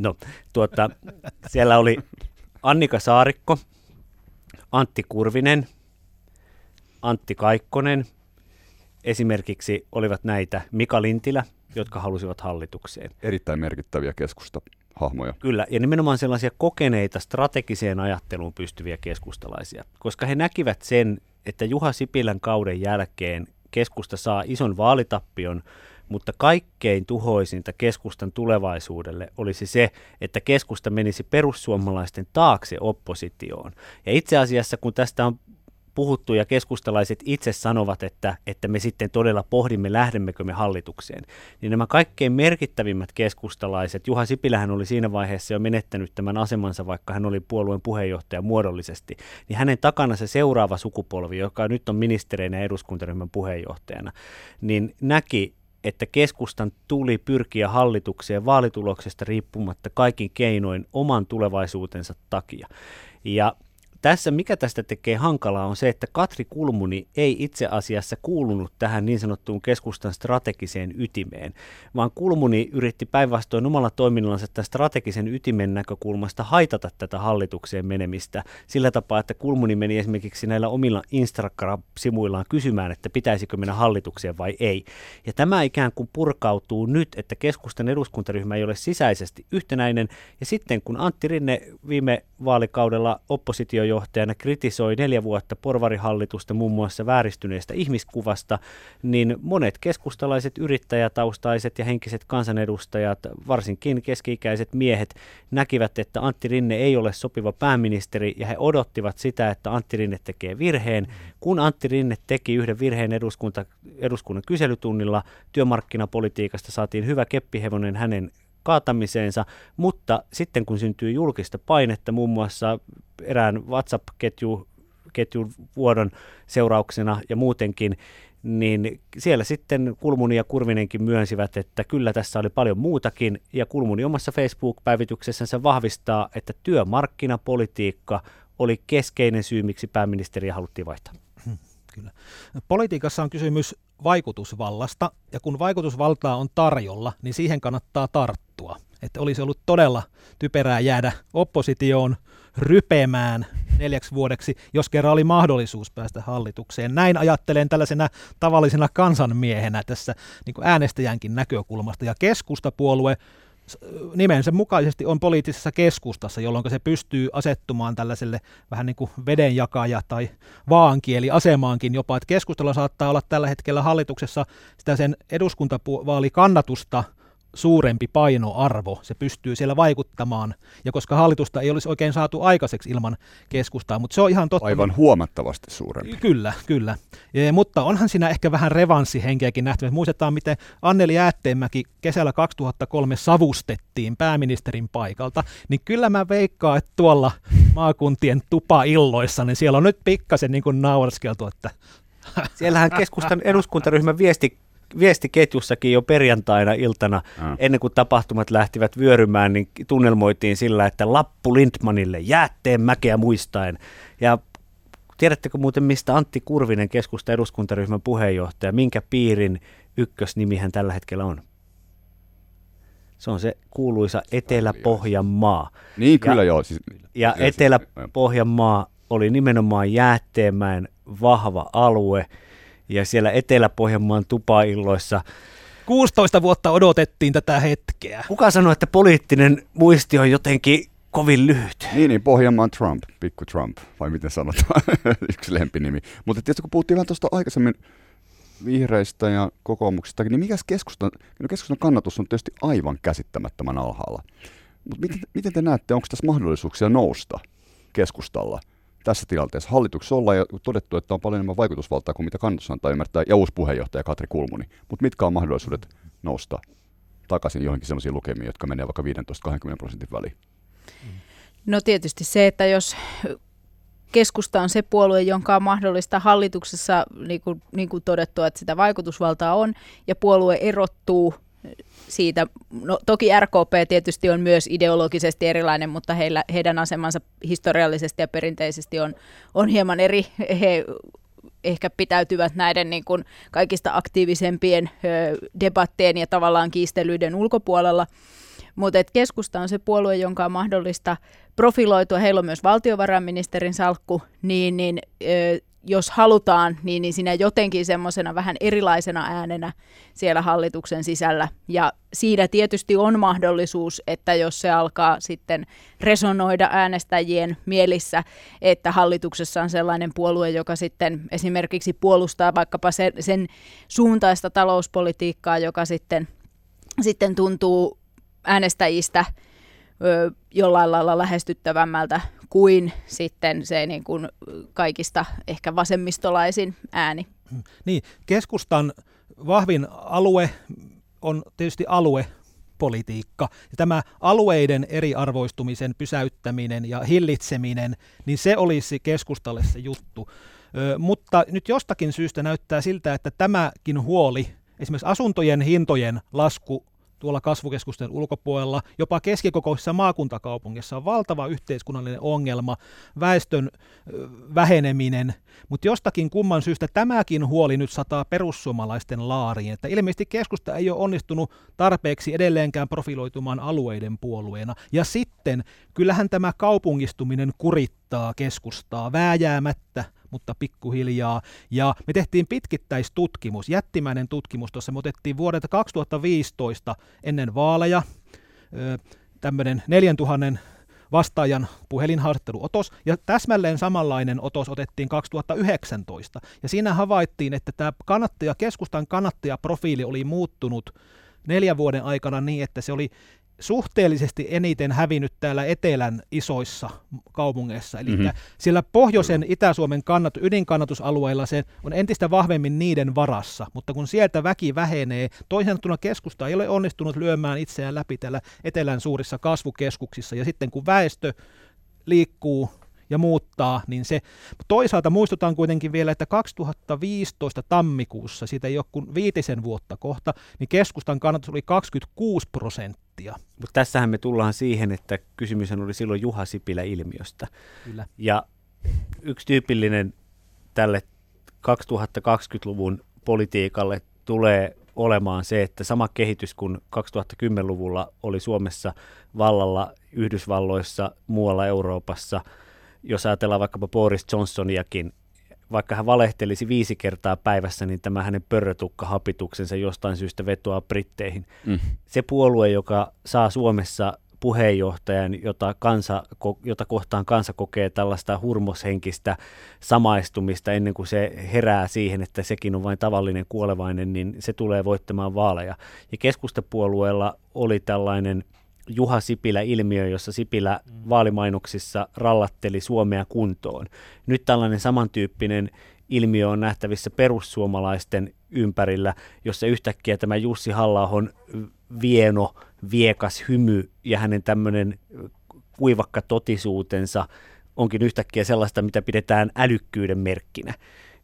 No, tuota, *laughs* siellä oli Annika Saarikko, Antti Kurvinen, Antti Kaikkonen, esimerkiksi olivat näitä Mika Lintilä, jotka halusivat hallitukseen. Erittäin merkittäviä keskusta hahmoja. Kyllä, ja nimenomaan sellaisia kokeneita strategiseen ajatteluun pystyviä keskustalaisia, koska he näkivät sen, että Juha Sipilän kauden jälkeen keskusta saa ison vaalitappion, mutta kaikkein tuhoisinta keskustan tulevaisuudelle olisi se, että keskusta menisi perussuomalaisten taakse oppositioon. Ja itse asiassa, kun tästä on puhuttu ja keskustalaiset itse sanovat, että, että me sitten todella pohdimme, lähdemmekö me hallitukseen, niin nämä kaikkein merkittävimmät keskustalaiset, Juha Sipilähän oli siinä vaiheessa jo menettänyt tämän asemansa, vaikka hän oli puolueen puheenjohtaja muodollisesti, niin hänen takana se seuraava sukupolvi, joka nyt on ministereinä ja eduskuntaryhmän puheenjohtajana, niin näki, että keskustan tuli pyrkiä hallitukseen vaalituloksesta riippumatta kaikin keinoin oman tulevaisuutensa takia. Ja tässä, mikä tästä tekee hankalaa, on se, että Katri Kulmuni ei itse asiassa kuulunut tähän niin sanottuun keskustan strategiseen ytimeen, vaan Kulmuni yritti päinvastoin omalla toiminnallansa tämän strategisen ytimen näkökulmasta haitata tätä hallitukseen menemistä sillä tapaa, että Kulmuni meni esimerkiksi näillä omilla Instagram-sivuillaan kysymään, että pitäisikö mennä hallitukseen vai ei. Ja tämä ikään kuin purkautuu nyt, että keskustan eduskuntaryhmä ei ole sisäisesti yhtenäinen, ja sitten kun Antti Rinne viime vaalikaudella oppositio puheenjohtajana kritisoi neljä vuotta porvarihallitusta muun muassa vääristyneestä ihmiskuvasta, niin monet keskustalaiset yrittäjätaustaiset ja henkiset kansanedustajat, varsinkin keski-ikäiset miehet, näkivät, että Antti Rinne ei ole sopiva pääministeri ja he odottivat sitä, että Antti Rinne tekee virheen. Kun Antti Rinne teki yhden virheen eduskunta, eduskunnan kyselytunnilla, työmarkkinapolitiikasta saatiin hyvä keppihevonen hänen kaatamiseensa, mutta sitten kun syntyy julkista painetta muun muassa erään WhatsApp-ketjun ketjun vuodon seurauksena ja muutenkin, niin siellä sitten Kulmuni ja Kurvinenkin myönsivät, että kyllä tässä oli paljon muutakin, ja Kulmuni omassa Facebook-päivityksessänsä vahvistaa, että työmarkkinapolitiikka oli keskeinen syy, miksi pääministeriä haluttiin vaihtaa. Kyllä. Politiikassa on kysymys vaikutusvallasta, ja kun vaikutusvaltaa on tarjolla, niin siihen kannattaa tarttua. Että olisi ollut todella typerää jäädä oppositioon rypemään neljäksi vuodeksi, jos kerran oli mahdollisuus päästä hallitukseen. Näin ajattelen tällaisena tavallisena kansanmiehenä tässä niin äänestäjänkin näkökulmasta. Ja keskustapuolue nimensä mukaisesti on poliittisessa keskustassa, jolloin se pystyy asettumaan tällaiselle vähän niin kuin vedenjakaja tai vaankieli asemaankin jopa, että keskustella saattaa olla tällä hetkellä hallituksessa sitä sen eduskuntavaalikannatusta suurempi painoarvo, se pystyy siellä vaikuttamaan, ja koska hallitusta ei olisi oikein saatu aikaiseksi ilman keskustaa, mutta se on ihan totta. Aivan huomattavasti suurempi. Kyllä, kyllä. Ja, mutta onhan siinä ehkä vähän revanssihenkeäkin nähty. Muistetaan, miten Anneli Äätteenmäki kesällä 2003 savustettiin pääministerin paikalta, niin kyllä mä veikkaan, että tuolla maakuntien tupailloissa, niin siellä on nyt pikkasen niin kuin naurskeltu, että Siellähän keskustan eduskuntaryhmän viesti viestiketjussakin jo perjantaina iltana, mm. ennen kuin tapahtumat lähtivät vyörymään, niin tunnelmoitiin sillä, että Lappu Lindmanille jäätteen mäkeä muistaen. Ja tiedättekö muuten, mistä Antti Kurvinen, keskusta eduskuntaryhmän puheenjohtaja, minkä piirin ykkösnimi hän tällä hetkellä on? Se on se kuuluisa Etelä-Pohjanmaa. Niin, kyllä ja, joo. Siis, ja Etelä-Pohjanmaa oli nimenomaan Jäätteenmäen vahva alue – ja siellä Etelä-Pohjanmaan tupailloissa 16 vuotta odotettiin tätä hetkeä. Kuka sanoi, että poliittinen muisti on jotenkin kovin lyhyt? Niin, niin Pohjanmaan Trump, pikku Trump, vai miten sanotaan, *laughs* yksi lempinimi. Mutta tietysti kun puhuttiin vähän tuosta aikaisemmin vihreistä ja kokoomuksista, niin mikä keskustan, no keskustan kannatus on tietysti aivan käsittämättömän alhaalla. Mutta miten, miten te näette, onko tässä mahdollisuuksia nousta keskustalla tässä tilanteessa hallituksessa ollaan ja todettu, että on paljon enemmän vaikutusvaltaa kuin mitä kannatus antaa ymmärtää, ja uusi puheenjohtaja Katri Kulmuni. Mutta mitkä on mahdollisuudet nousta takaisin johonkin sellaisiin lukemiin, jotka menee vaikka 15-20 prosentin väliin? No tietysti se, että jos keskusta on se puolue, jonka on mahdollista hallituksessa, niin kuin, niin kuin todettu, että sitä vaikutusvaltaa on, ja puolue erottuu siitä. No, toki RKP tietysti on myös ideologisesti erilainen, mutta heillä, heidän asemansa historiallisesti ja perinteisesti on, on hieman eri. He ehkä pitäytyvät näiden niin kuin kaikista aktiivisempien ö, debattien ja tavallaan kiistelyiden ulkopuolella. Mutta keskusta on se puolue, jonka on mahdollista profiloitua. Heillä on myös valtiovarainministerin salkku, niin, niin ö, jos halutaan, niin, niin siinä jotenkin semmoisena vähän erilaisena äänenä siellä hallituksen sisällä. Ja siinä tietysti on mahdollisuus, että jos se alkaa sitten resonoida äänestäjien mielissä, että hallituksessa on sellainen puolue, joka sitten esimerkiksi puolustaa vaikkapa sen, sen suuntaista talouspolitiikkaa, joka sitten, sitten tuntuu äänestäjistä jollain lailla lähestyttävämmältä kuin sitten se niin kuin kaikista ehkä vasemmistolaisin ääni. Niin, keskustan vahvin alue on tietysti alue, politiikka. Ja tämä alueiden eriarvoistumisen pysäyttäminen ja hillitseminen, niin se olisi keskustalle se juttu. Ö, mutta nyt jostakin syystä näyttää siltä, että tämäkin huoli, esimerkiksi asuntojen hintojen lasku tuolla kasvukeskusten ulkopuolella, jopa keskikokoisissa maakuntakaupungissa on valtava yhteiskunnallinen ongelma, väestön väheneminen, mutta jostakin kumman syystä tämäkin huoli nyt sataa perussuomalaisten laariin, että ilmeisesti keskusta ei ole onnistunut tarpeeksi edelleenkään profiloitumaan alueiden puolueena. Ja sitten kyllähän tämä kaupungistuminen kurittaa keskustaa vääjäämättä mutta pikkuhiljaa. Ja me tehtiin pitkittäistutkimus, jättimäinen tutkimus tuossa. Me otettiin vuodelta 2015 ennen vaaleja tämmöinen 4000 vastaajan puhelinhaastatteluotos, ja täsmälleen samanlainen otos otettiin 2019. Ja siinä havaittiin, että tämä kannattaja, keskustan kannattajaprofiili oli muuttunut neljän vuoden aikana niin, että se oli suhteellisesti eniten hävinnyt täällä etelän isoissa kaupungeissa. Eli mm-hmm. siellä pohjoisen Itä-Suomen kannat, ydinkannatusalueilla se on entistä vahvemmin niiden varassa, mutta kun sieltä väki vähenee, toisin keskusta ei ole onnistunut lyömään itseään läpi täällä etelän suurissa kasvukeskuksissa, ja sitten kun väestö liikkuu ja muuttaa, niin se toisaalta muistutan kuitenkin vielä, että 2015 tammikuussa, siitä ei ole kuin viitisen vuotta kohta, niin keskustan kannatus oli 26 prosenttia. Mutta tässähän me tullaan siihen, että kysymys oli silloin Juha Sipilä-ilmiöstä. Kyllä. Ja yksi tyypillinen tälle 2020-luvun politiikalle tulee olemaan se, että sama kehitys kuin 2010-luvulla oli Suomessa vallalla, Yhdysvalloissa, muualla Euroopassa – jos ajatellaan vaikkapa Boris Johnsoniakin, vaikka hän valehtelisi viisi kertaa päivässä, niin tämä hänen pörrötukkahapituksensa jostain syystä vetoaa Britteihin. Mm. Se puolue, joka saa Suomessa puheenjohtajan, jota, kansa, jota kohtaan kansa kokee tällaista hurmoshenkistä samaistumista ennen kuin se herää siihen, että sekin on vain tavallinen kuolevainen, niin se tulee voittamaan vaaleja. Ja keskustapuolueella oli tällainen Juha Sipilä-ilmiö, jossa Sipilä mm. vaalimainoksissa rallatteli Suomea kuntoon. Nyt tällainen samantyyppinen ilmiö on nähtävissä perussuomalaisten ympärillä, jossa yhtäkkiä tämä Jussi halla vieno, viekas hymy ja hänen tämmöinen kuivakka totisuutensa onkin yhtäkkiä sellaista, mitä pidetään älykkyyden merkkinä.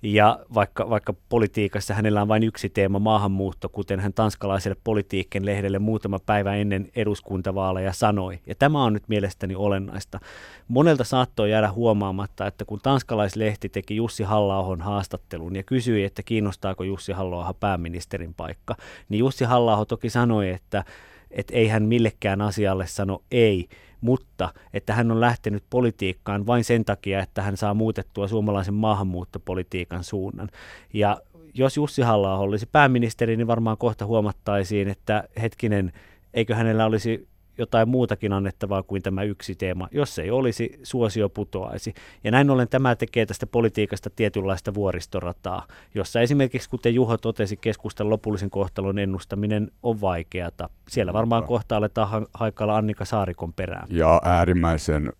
Ja vaikka, vaikka politiikassa hänellä on vain yksi teema, maahanmuutto, kuten hän tanskalaiselle politiikken lehdelle muutama päivä ennen eduskuntavaaleja sanoi. Ja tämä on nyt mielestäni olennaista. Monelta saattoi jäädä huomaamatta, että kun tanskalaislehti teki Jussi halla haastattelun ja kysyi, että kiinnostaako Jussi halla pääministerin paikka, niin Jussi halla toki sanoi, että, että ei hän millekään asialle sano ei, mutta että hän on lähtenyt politiikkaan vain sen takia, että hän saa muutettua suomalaisen maahanmuuttopolitiikan suunnan. Ja jos Jussi halla olisi pääministeri, niin varmaan kohta huomattaisiin, että hetkinen, eikö hänellä olisi jotain muutakin annettavaa kuin tämä yksi teema. Jos ei olisi, suosio putoaisi. Ja näin ollen tämä tekee tästä politiikasta tietynlaista vuoristorataa, jossa esimerkiksi, kuten Juho totesi, keskustan lopullisen kohtalon ennustaminen on vaikeata. Siellä varmaan kohta aletaan haikalla Annika Saarikon perään. Ja äärimmäisen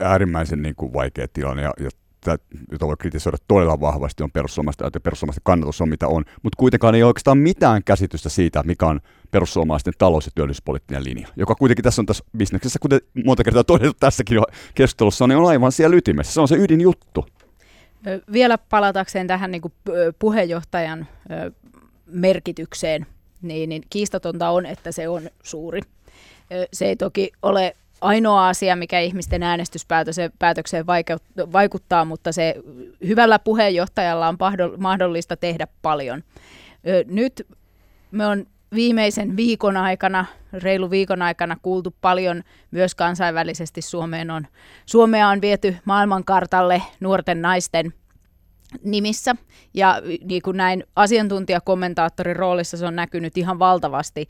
äärimmäisen niin kuin vaikea tilanne ja, ja jota voi kritisoida todella vahvasti, on perussuomalaisten, että perussuomalaisten kannatus on mitä on, mutta kuitenkaan ei ole oikeastaan mitään käsitystä siitä, mikä on perussuomalaisten talous- ja työllisyyspoliittinen linja, joka kuitenkin tässä on tässä bisneksessä, kuten monta kertaa todettu tässäkin keskustelussa, niin on aivan siellä ytimessä. Se on se ydinjuttu. Vielä palatakseen tähän niin kuin puheenjohtajan merkitykseen, niin, niin kiistatonta on, että se on suuri. Se ei toki ole ainoa asia, mikä ihmisten äänestyspäätökseen vaikuttaa, mutta se hyvällä puheenjohtajalla on mahdollista tehdä paljon. Nyt me on viimeisen viikon aikana, reilu viikon aikana kuultu paljon myös kansainvälisesti Suomeen on, Suomea on viety maailmankartalle nuorten naisten nimissä. Ja niin kuin näin asiantuntijakommentaattorin roolissa se on näkynyt ihan valtavasti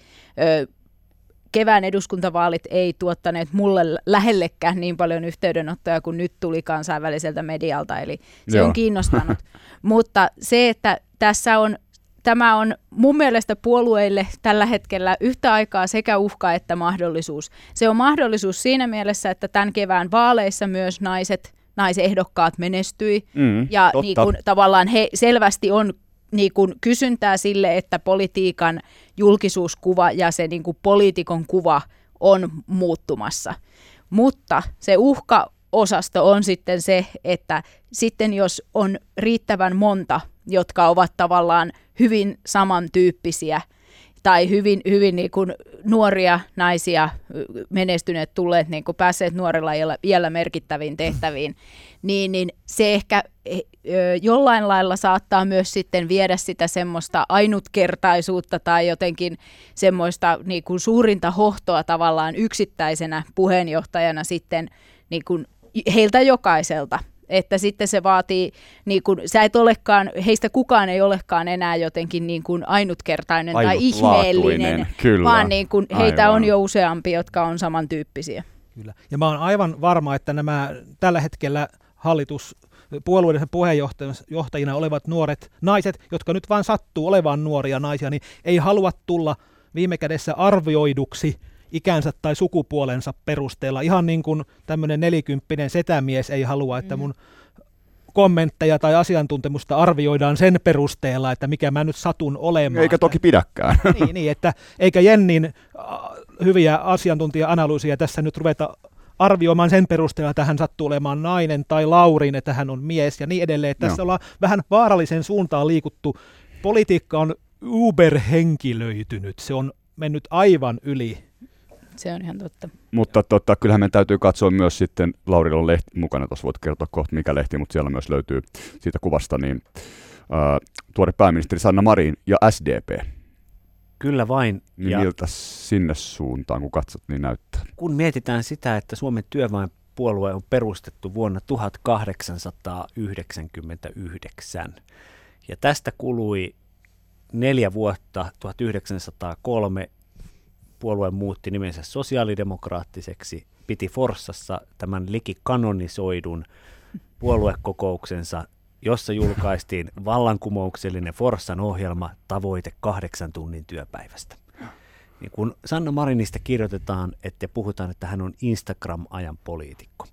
kevään eduskuntavaalit ei tuottaneet mulle lähellekään niin paljon yhteydenottoja kuin nyt tuli kansainväliseltä medialta, eli se Joo. on kiinnostanut. *laughs* Mutta se, että tässä on, tämä on mun mielestä puolueille tällä hetkellä yhtä aikaa sekä uhka että mahdollisuus. Se on mahdollisuus siinä mielessä, että tämän kevään vaaleissa myös naiset naisehdokkaat menestyi mm, ja niin kun, tavallaan he selvästi on niin kuin kysyntää sille, että politiikan julkisuuskuva ja se niin kuin poliitikon kuva on muuttumassa. Mutta se uhkaosasto on sitten se, että sitten jos on riittävän monta, jotka ovat tavallaan hyvin samantyyppisiä – tai hyvin, hyvin niin kuin nuoria naisia menestyneet, tulleet, niin kuin päässeet nuorella iällä, iällä merkittäviin tehtäviin, *laughs* niin, niin se ehkä jollain lailla saattaa myös sitten viedä sitä semmoista ainutkertaisuutta tai jotenkin semmoista niin kuin suurinta hohtoa tavallaan yksittäisenä puheenjohtajana sitten niin kuin heiltä jokaiselta että sitten se vaatii, niin kun, sä et olekaan, heistä kukaan ei olekaan enää jotenkin niin kuin ainutkertainen tai ihmeellinen, kyllä. vaan niin kun, heitä aivan. on jo useampi, jotka on samantyyppisiä. Kyllä. Ja mä oon aivan varma, että nämä tällä hetkellä hallitus puolueiden puheenjohtajina olevat nuoret naiset, jotka nyt vain sattuu olevan nuoria naisia, niin ei halua tulla viime kädessä arvioiduksi ikänsä tai sukupuolensa perusteella. Ihan niin kuin tämmöinen nelikymppinen setämies ei halua, että mm. mun kommentteja tai asiantuntemusta arvioidaan sen perusteella, että mikä mä nyt satun olemaan. Eikä toki pidäkään. *laughs* Niin, niin että eikä Jennin äh, hyviä asiantuntija-analyysiä tässä nyt ruveta arvioimaan sen perusteella, että hän sattuu olemaan nainen tai Laurin, että hän on mies ja niin edelleen. Että tässä ollaan vähän vaarallisen suuntaan liikuttu. Politiikka on uberhenkilöitynyt, se on mennyt aivan yli se on ihan totta. Mutta tota, kyllähän meidän täytyy katsoa myös sitten, Laurilla on lehti mukana, tuossa voit kertoa kohta mikä lehti, mutta siellä myös löytyy siitä kuvasta, niin ää, tuore pääministeri Sanna Marin ja SDP. Kyllä vain. Niin ja miltä sinne suuntaan, kun katsot, niin näyttää? Kun mietitään sitä, että Suomen työväenpuolue on perustettu vuonna 1899, ja tästä kului neljä vuotta 1903 puolue muutti nimensä sosiaalidemokraattiseksi, piti Forssassa tämän liki kanonisoidun puoluekokouksensa, jossa julkaistiin vallankumouksellinen Forssan ohjelma Tavoite kahdeksan tunnin työpäivästä. Niin kun Sanna Marinista kirjoitetaan, että puhutaan, että hän on Instagram-ajan poliitikko,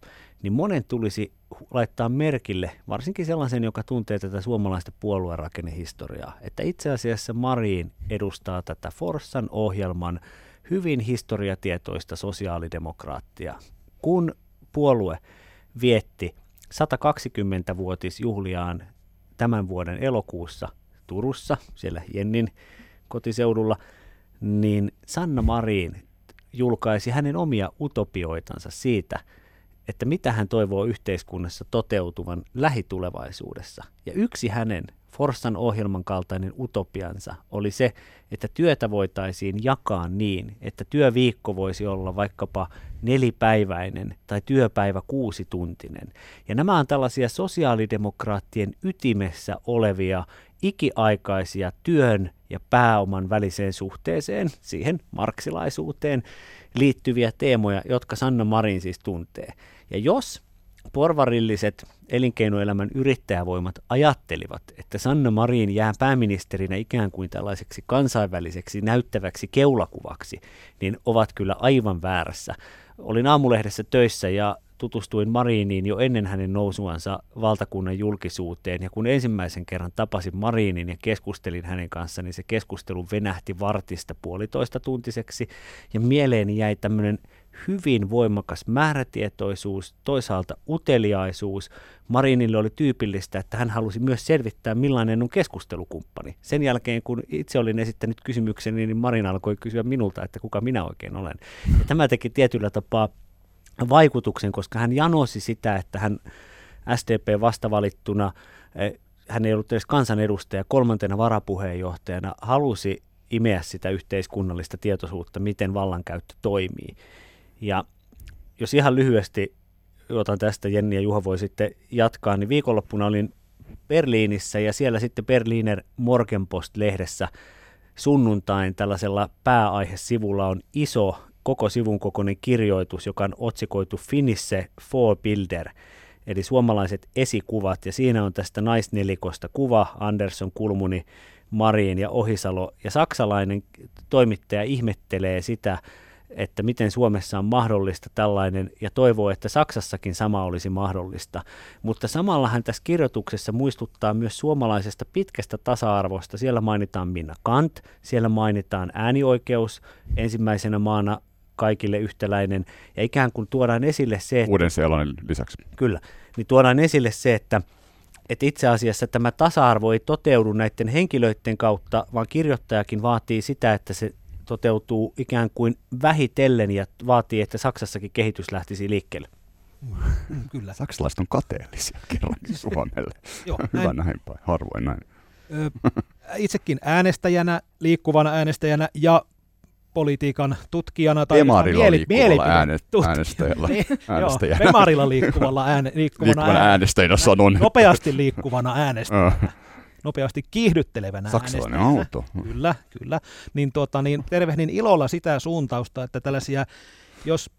niin monen tulisi laittaa merkille, varsinkin sellaisen, joka tuntee tätä suomalaista puoluerakennehistoriaa, että itse asiassa Marin edustaa tätä Forssan ohjelman hyvin historiatietoista sosiaalidemokraattia. Kun puolue vietti 120-vuotisjuhliaan tämän vuoden elokuussa Turussa, siellä Jennin kotiseudulla, niin Sanna Marin julkaisi hänen omia utopioitansa siitä, että mitä hän toivoo yhteiskunnassa toteutuvan lähitulevaisuudessa. Ja yksi hänen Forssan ohjelman kaltainen utopiansa oli se, että työtä voitaisiin jakaa niin, että työviikko voisi olla vaikkapa nelipäiväinen tai työpäivä kuusituntinen. Ja nämä on tällaisia sosiaalidemokraattien ytimessä olevia ikiaikaisia työn ja pääoman väliseen suhteeseen, siihen marksilaisuuteen liittyviä teemoja, jotka Sanna Marin siis tuntee. Ja jos porvarilliset elinkeinoelämän yrittäjävoimat ajattelivat, että Sanna Marin jää pääministerinä ikään kuin tällaiseksi kansainväliseksi näyttäväksi keulakuvaksi, niin ovat kyllä aivan väärässä. Olin aamulehdessä töissä ja tutustuin Mariiniin jo ennen hänen nousuansa valtakunnan julkisuuteen. Ja kun ensimmäisen kerran tapasin Mariinin ja keskustelin hänen kanssaan, niin se keskustelu venähti vartista puolitoista tuntiseksi. Ja mieleeni jäi tämmöinen hyvin voimakas määrätietoisuus, toisaalta uteliaisuus. Marinille oli tyypillistä, että hän halusi myös selvittää, millainen on keskustelukumppani. Sen jälkeen, kun itse olin esittänyt kysymyksen, niin Marin alkoi kysyä minulta, että kuka minä oikein olen. Ja tämä teki tietyllä tapaa vaikutuksen, koska hän janosi sitä, että hän SDP vastavalittuna, eh, hän ei ollut edes kansanedustaja, kolmantena varapuheenjohtajana halusi imeä sitä yhteiskunnallista tietoisuutta, miten vallankäyttö toimii. Ja jos ihan lyhyesti otan tästä, Jenni ja Juha voi sitten jatkaa, niin viikonloppuna olin Berliinissä ja siellä sitten Berliner Morgenpost-lehdessä sunnuntain tällaisella pääaihesivulla on iso koko sivun kokoinen kirjoitus, joka on otsikoitu Finisse Bilder, eli suomalaiset esikuvat, ja siinä on tästä naisnelikosta kuva, Anderson, Kulmuni, Marin ja Ohisalo, ja saksalainen toimittaja ihmettelee sitä, että miten Suomessa on mahdollista tällainen ja toivoo, että Saksassakin sama olisi mahdollista. Mutta samalla hän tässä kirjoituksessa muistuttaa myös suomalaisesta pitkästä tasa-arvosta. Siellä mainitaan Minna Kant, siellä mainitaan äänioikeus ensimmäisenä maana kaikille yhtäläinen ja ikään kuin tuodaan esille se, että... Uuden Seelannin lisäksi. Kyllä, niin tuodaan esille se, että että itse asiassa tämä tasa-arvo ei toteudu näiden henkilöiden kautta, vaan kirjoittajakin vaatii sitä, että se toteutuu ikään kuin vähitellen ja vaatii, että Saksassakin kehitys lähtisi liikkeelle. Mm, kyllä. Saksalaiset on kateellisia kerrankin *laughs* Suomelle. Joo, Hyvä näin. näin päin, harvoin näin. Ö, itsekin äänestäjänä, liikkuvana äänestäjänä ja politiikan tutkijana tai Demarilla mieli, liikkuvalla ääne, äänestäjällä. niin, äänestäjällä. *laughs* Joo, Demarilla liikkuvalla ääne, liikkuvana, liikkuvana äänestäjänä sanon. Nopeasti liikkuvana äänestäjänä nopeasti kiihdyttelevänä Saksalainen auto. Kyllä, kyllä. Niin, tuota, niin tervehdin ilolla sitä suuntausta, että tällaisia, jos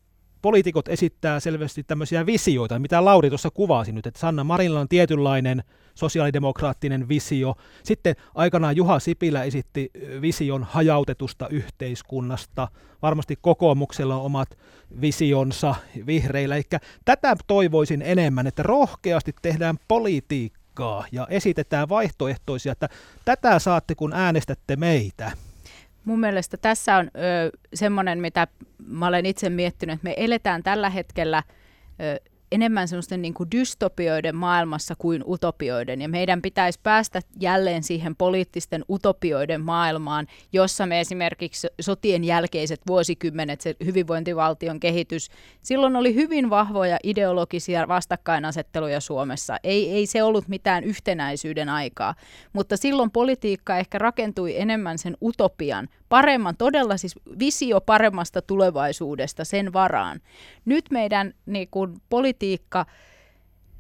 poliitikot esittää selvästi tämmöisiä visioita, mitä Lauri tuossa kuvasi nyt, että Sanna Marinilla on tietynlainen sosiaalidemokraattinen visio. Sitten aikanaan Juha Sipilä esitti vision hajautetusta yhteiskunnasta. Varmasti kokoomuksella on omat visionsa vihreillä. Eli tätä toivoisin enemmän, että rohkeasti tehdään politiikkaa aikaa ja esitetään vaihtoehtoisia, että tätä saatte kun äänestätte meitä. Mun mielestä tässä on ö, semmoinen, mitä mä olen itse miettinyt, että me eletään tällä hetkellä ö, enemmän semmoisten niin kuin dystopioiden maailmassa kuin utopioiden. Ja meidän pitäisi päästä jälleen siihen poliittisten utopioiden maailmaan, jossa me esimerkiksi sotien jälkeiset vuosikymmenet, se hyvinvointivaltion kehitys, silloin oli hyvin vahvoja ideologisia vastakkainasetteluja Suomessa. Ei, ei se ollut mitään yhtenäisyyden aikaa, mutta silloin politiikka ehkä rakentui enemmän sen utopian, paremman, todella siis visio paremmasta tulevaisuudesta sen varaan. Nyt meidän niin kuin, politiikka,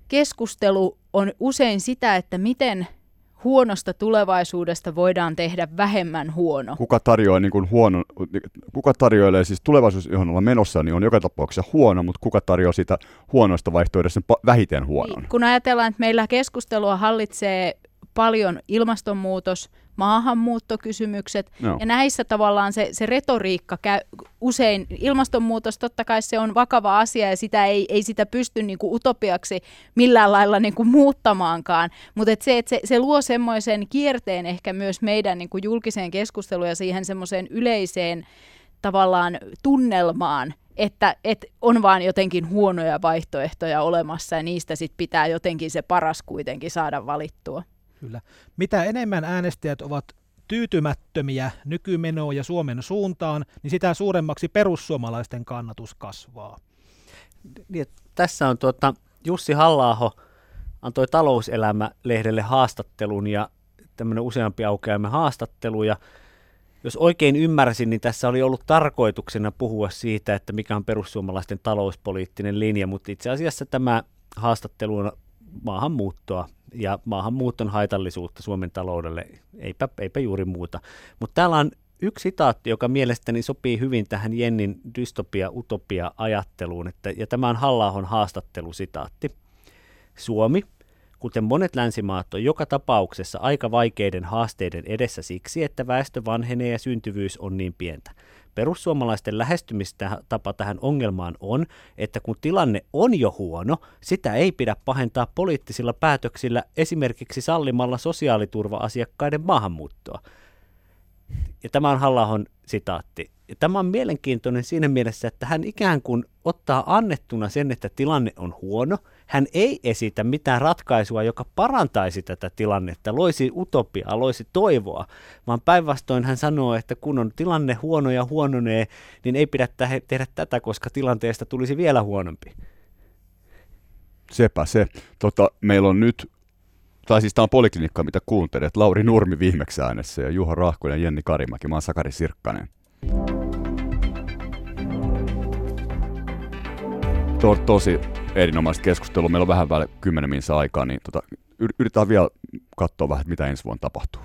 keskustelu on usein sitä, että miten huonosta tulevaisuudesta voidaan tehdä vähemmän huono. Kuka, tarjoaa niin kuin huono, kuka tarjoilee siis tulevaisuus, johon ollaan menossa, niin on joka tapauksessa huono, mutta kuka tarjoaa sitä huonoista vaihtoehdosta vähiten huonon? Kun ajatellaan, että meillä keskustelua hallitsee paljon ilmastonmuutos, maahanmuuttokysymykset. No. Ja näissä tavallaan se, se retoriikka käy usein, ilmastonmuutos totta kai se on vakava asia ja sitä ei, ei sitä pysty niin kuin utopiaksi millään lailla niin kuin muuttamaankaan. Mutta et se, et se, se luo semmoisen kierteen ehkä myös meidän niin kuin julkiseen keskusteluun ja siihen semmoiseen yleiseen tavallaan tunnelmaan, että, että on vaan jotenkin huonoja vaihtoehtoja olemassa ja niistä sit pitää jotenkin se paras kuitenkin saada valittua. Kyllä. Mitä enemmän äänestäjät ovat tyytymättömiä nykymenoon ja Suomen suuntaan, niin sitä suuremmaksi perussuomalaisten kannatus kasvaa. Niin, tässä on tuota, Jussi halla antoi talouselämä-lehdelle haastattelun ja tämmöinen useampi aukeamme haastattelu ja jos oikein ymmärsin, niin tässä oli ollut tarkoituksena puhua siitä, että mikä on perussuomalaisten talouspoliittinen linja, mutta itse asiassa tämä haastattelu on maahanmuuttoa ja maahanmuuton haitallisuutta Suomen taloudelle, eipä, eipä juuri muuta. Mutta täällä on yksi sitaatti, joka mielestäni sopii hyvin tähän Jennin dystopia-utopia-ajatteluun, että, ja tämä on halla haastattelusitaatti. Suomi, kuten monet länsimaat, on joka tapauksessa aika vaikeiden haasteiden edessä siksi, että väestö vanhenee ja syntyvyys on niin pientä. Perussuomalaisten lähestymistapa tähän ongelmaan on, että kun tilanne on jo huono, sitä ei pidä pahentaa poliittisilla päätöksillä esimerkiksi sallimalla sosiaaliturva-asiakkaiden maahanmuuttoa. Ja tämä on halla sitaatti. Ja tämä on mielenkiintoinen siinä mielessä, että hän ikään kuin ottaa annettuna sen, että tilanne on huono. Hän ei esitä mitään ratkaisua, joka parantaisi tätä tilannetta, loisi utopiaa, loisi toivoa, vaan päinvastoin hän sanoo, että kun on tilanne huono ja huononee, niin ei pidä tehdä tätä, koska tilanteesta tulisi vielä huonompi. Sepä se. Tota, meillä on nyt tai siis tämä on poliklinikka, mitä kuuntelet. Lauri Nurmi viimeksi äänessä ja Juha Rahkonen ja Jenni Karimäki. Mä oon Sakari Sirkkanen. To, tosi erinomaista keskustelua. Meillä on vähän väliä kymmenen minsa aikaa, niin tota, yritetään vielä katsoa vähän, mitä ensi vuonna tapahtuu.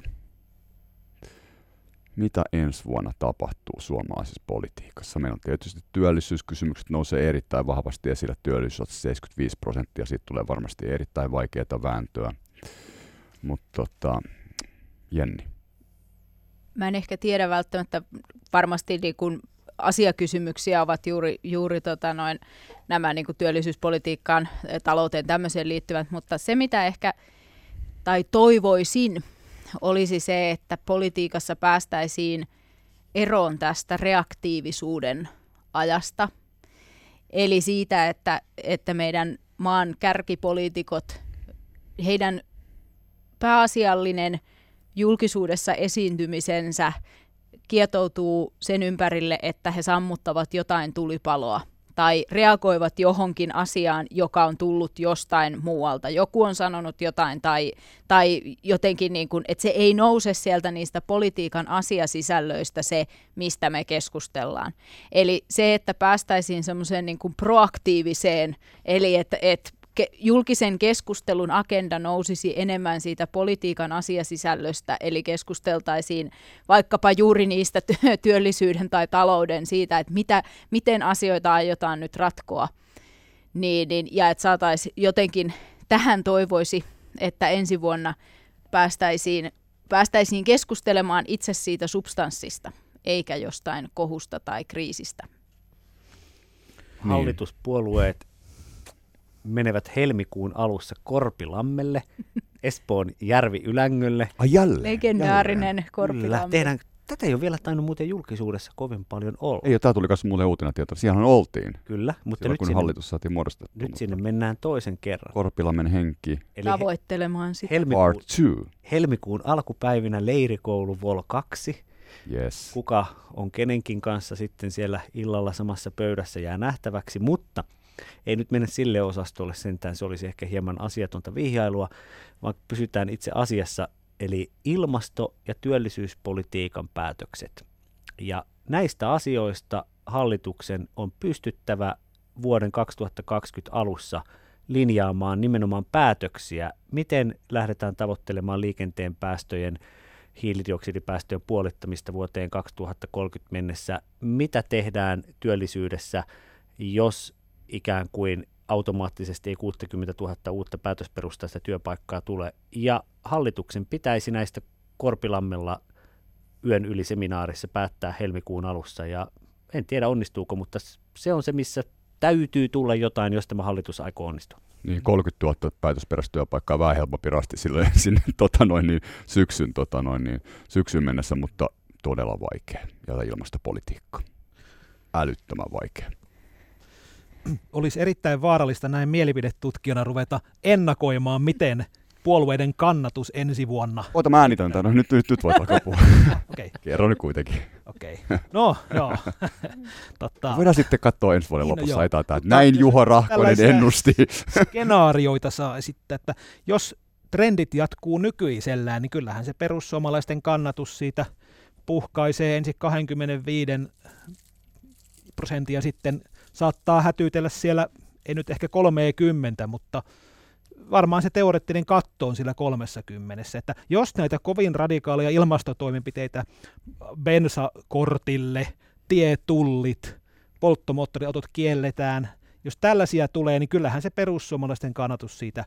Mitä ensi vuonna tapahtuu suomalaisessa politiikassa? Meillä on tietysti työllisyyskysymykset nousee erittäin vahvasti esille. Työllisyys on 75 prosenttia, siitä tulee varmasti erittäin vaikeaa vääntöä. Mutta tota, Jenni. Mä en ehkä tiedä välttämättä varmasti niin kun asiakysymyksiä ovat juuri, juuri tota noin, nämä niin kuin työllisyyspolitiikkaan, talouteen tämmöiseen liittyvät, mutta se mitä ehkä tai toivoisin olisi se, että politiikassa päästäisiin eroon tästä reaktiivisuuden ajasta. Eli siitä, että, että meidän maan kärkipoliitikot, heidän pääasiallinen julkisuudessa esiintymisensä kietoutuu sen ympärille, että he sammuttavat jotain tulipaloa tai reagoivat johonkin asiaan, joka on tullut jostain muualta. Joku on sanonut jotain tai, tai jotenkin, niin kuin, että se ei nouse sieltä niistä politiikan asiasisällöistä se, mistä me keskustellaan. Eli se, että päästäisiin semmoiseen niin proaktiiviseen, eli että, että ke- julkisen keskustelun agenda nousisi enemmän siitä politiikan asiasisällöstä, eli keskusteltaisiin vaikkapa juuri niistä työllisyyden tai talouden siitä, että mitä, miten asioita aiotaan nyt ratkoa, niin, niin, ja että saataisiin jotenkin, tähän toivoisi, että ensi vuonna päästäisiin, päästäisiin keskustelemaan itse siitä substanssista, eikä jostain kohusta tai kriisistä. Hallituspuolueet menevät helmikuun alussa Korpilammelle, *laughs* Espoon järvi Ylängölle. Ai jälleen? Legendaarinen jälleen. Korpilamme. tehdään, tätä ei ole vielä tainnut muuten julkisuudessa kovin paljon olla. Ei tämä tuli myös mulle uutena tieto. Siellähän oltiin. Kyllä, mutta Silloin, nyt kun sinne, hallitus saatiin muodostettua. Nyt sinne mennään toisen kerran. Korpilammen henki. Eli Tavoittelemaan sitä. Helmikuun, Part two. helmikuun alkupäivinä leirikoulu Vol 2. Yes. Kuka on kenenkin kanssa sitten siellä illalla samassa pöydässä jää nähtäväksi, mutta – ei nyt mennä sille osastolle sentään, se olisi ehkä hieman asiatonta vihjailua, vaan pysytään itse asiassa, eli ilmasto- ja työllisyyspolitiikan päätökset. Ja näistä asioista hallituksen on pystyttävä vuoden 2020 alussa linjaamaan nimenomaan päätöksiä, miten lähdetään tavoittelemaan liikenteen päästöjen hiilidioksidipäästöjen puolittamista vuoteen 2030 mennessä, mitä tehdään työllisyydessä, jos ikään kuin automaattisesti ei 60 000 uutta päätösperustaista työpaikkaa tule. Ja hallituksen pitäisi näistä Korpilammella yön yli seminaarissa päättää helmikuun alussa. Ja en tiedä onnistuuko, mutta se on se, missä täytyy tulla jotain, jos tämä hallitus aikoo onnistua. Niin 30 000 päätösperäistä työpaikkaa vähän helpompi rasti silloin *laughs* sinne tota noin, niin, syksyn, tota noin, niin, syksyn mennessä, mutta todella vaikea. Ja ilmastopolitiikka. Älyttömän vaikea olisi erittäin vaarallista näin mielipidetutkijana ruveta ennakoimaan, miten puolueiden kannatus ensi vuonna. Ota mä äänitän tämän, no, nyt, nyt, nyt voit alkaa puhua. *laughs* okay. Kerro nyt kuitenkin. Okei, okay. no joo. *laughs* Totta. Voidaan sitten katsoa ensi vuoden niin, lopussa, no, että näin Juha Rahkonen ennusti. skenaarioita saa esittää, että jos trendit jatkuu nykyisellään, niin kyllähän se perussuomalaisten kannatus siitä puhkaisee ensin 25 prosenttia sitten saattaa hätyytellä siellä, ei nyt ehkä 30, mutta varmaan se teoreettinen katto on sillä 30. Että jos näitä kovin radikaaleja ilmastotoimenpiteitä bensakortille, tietullit, polttomoottoriautot kielletään, jos tällaisia tulee, niin kyllähän se perussuomalaisten kannatus siitä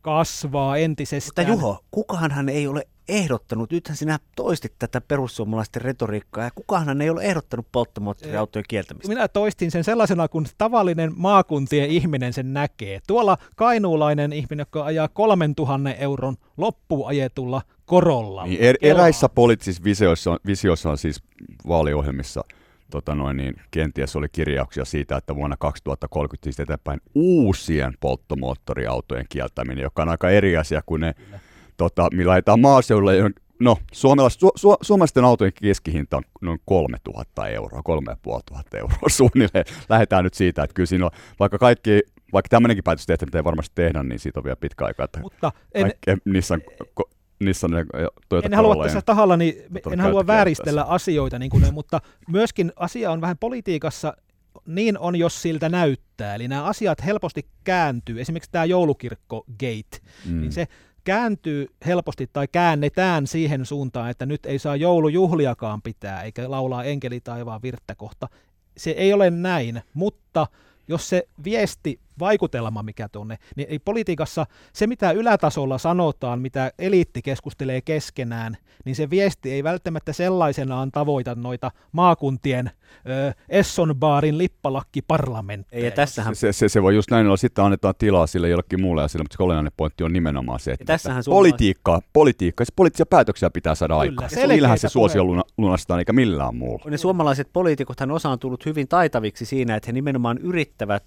kasvaa entisestään. Mutta Juho, kukaanhan ei ole ehdottanut, nythän sinä toistit tätä perussuomalaisten retoriikkaa, ja kukaanhan ei ole ehdottanut polttomoottoriautojen kieltämistä. Minä toistin sen sellaisena, kun tavallinen maakuntien ihminen sen näkee. Tuolla kainuulainen ihminen, joka ajaa 3000 euron loppuajetulla korolla. Niin, er, eräissä poliittisissa visioissa on, visioissa on siis vaaliohjelmissa tota noin, niin kenties oli kirjauksia siitä, että vuonna 2030 siis eteenpäin uusien polttomoottoriautojen kieltäminen, joka on aika eri asia kuin ne, tota, millä laitetaan maaseudulle. No, suomalais, su, su, suomalaisten autojen keskihinta on noin 3000 euroa, 3500 euroa *laughs* suunnilleen. Lähdetään nyt siitä, että kyllä siinä on, vaikka kaikki vaikka tämmöinenkin päätös tehty, mitä ei varmasti tehdä, niin siitä on vielä pitkä aika, että Mutta en, Nissan, Nissan ja Toyota en halua tässä tahalla, niin en halua vääristellä tässä. asioita, niin kuin ne, mutta myöskin asia on vähän politiikassa niin on, jos siltä näyttää. Eli nämä asiat helposti kääntyy. Esimerkiksi tämä joulukirkko gate, mm. niin se kääntyy helposti tai käännetään siihen suuntaan, että nyt ei saa joulujuhliakaan pitää, eikä laulaa enkeli taivaan virttä kohta. Se ei ole näin, mutta jos se viesti vaikutelma, mikä tuonne, niin ei politiikassa se, mitä ylätasolla sanotaan, mitä eliitti keskustelee keskenään, niin se viesti ei välttämättä sellaisenaan tavoita noita maakuntien ö, Esson baarin lippalakkiparlamentteja. Ja tässähän... Se, se, se, voi just näin olla, sitten annetaan tilaa sille jollekin muulle asialle, mutta se olennainen pointti on nimenomaan se, että tässähän politiikkaa, politiikka, se poliittisia päätöksiä pitää saada aikaan. Niillähän se suosio lunastaa, eikä millään muulla. Ne suomalaiset poliitikothan osa on tullut hyvin taitaviksi siinä, että he nimenomaan yrittävät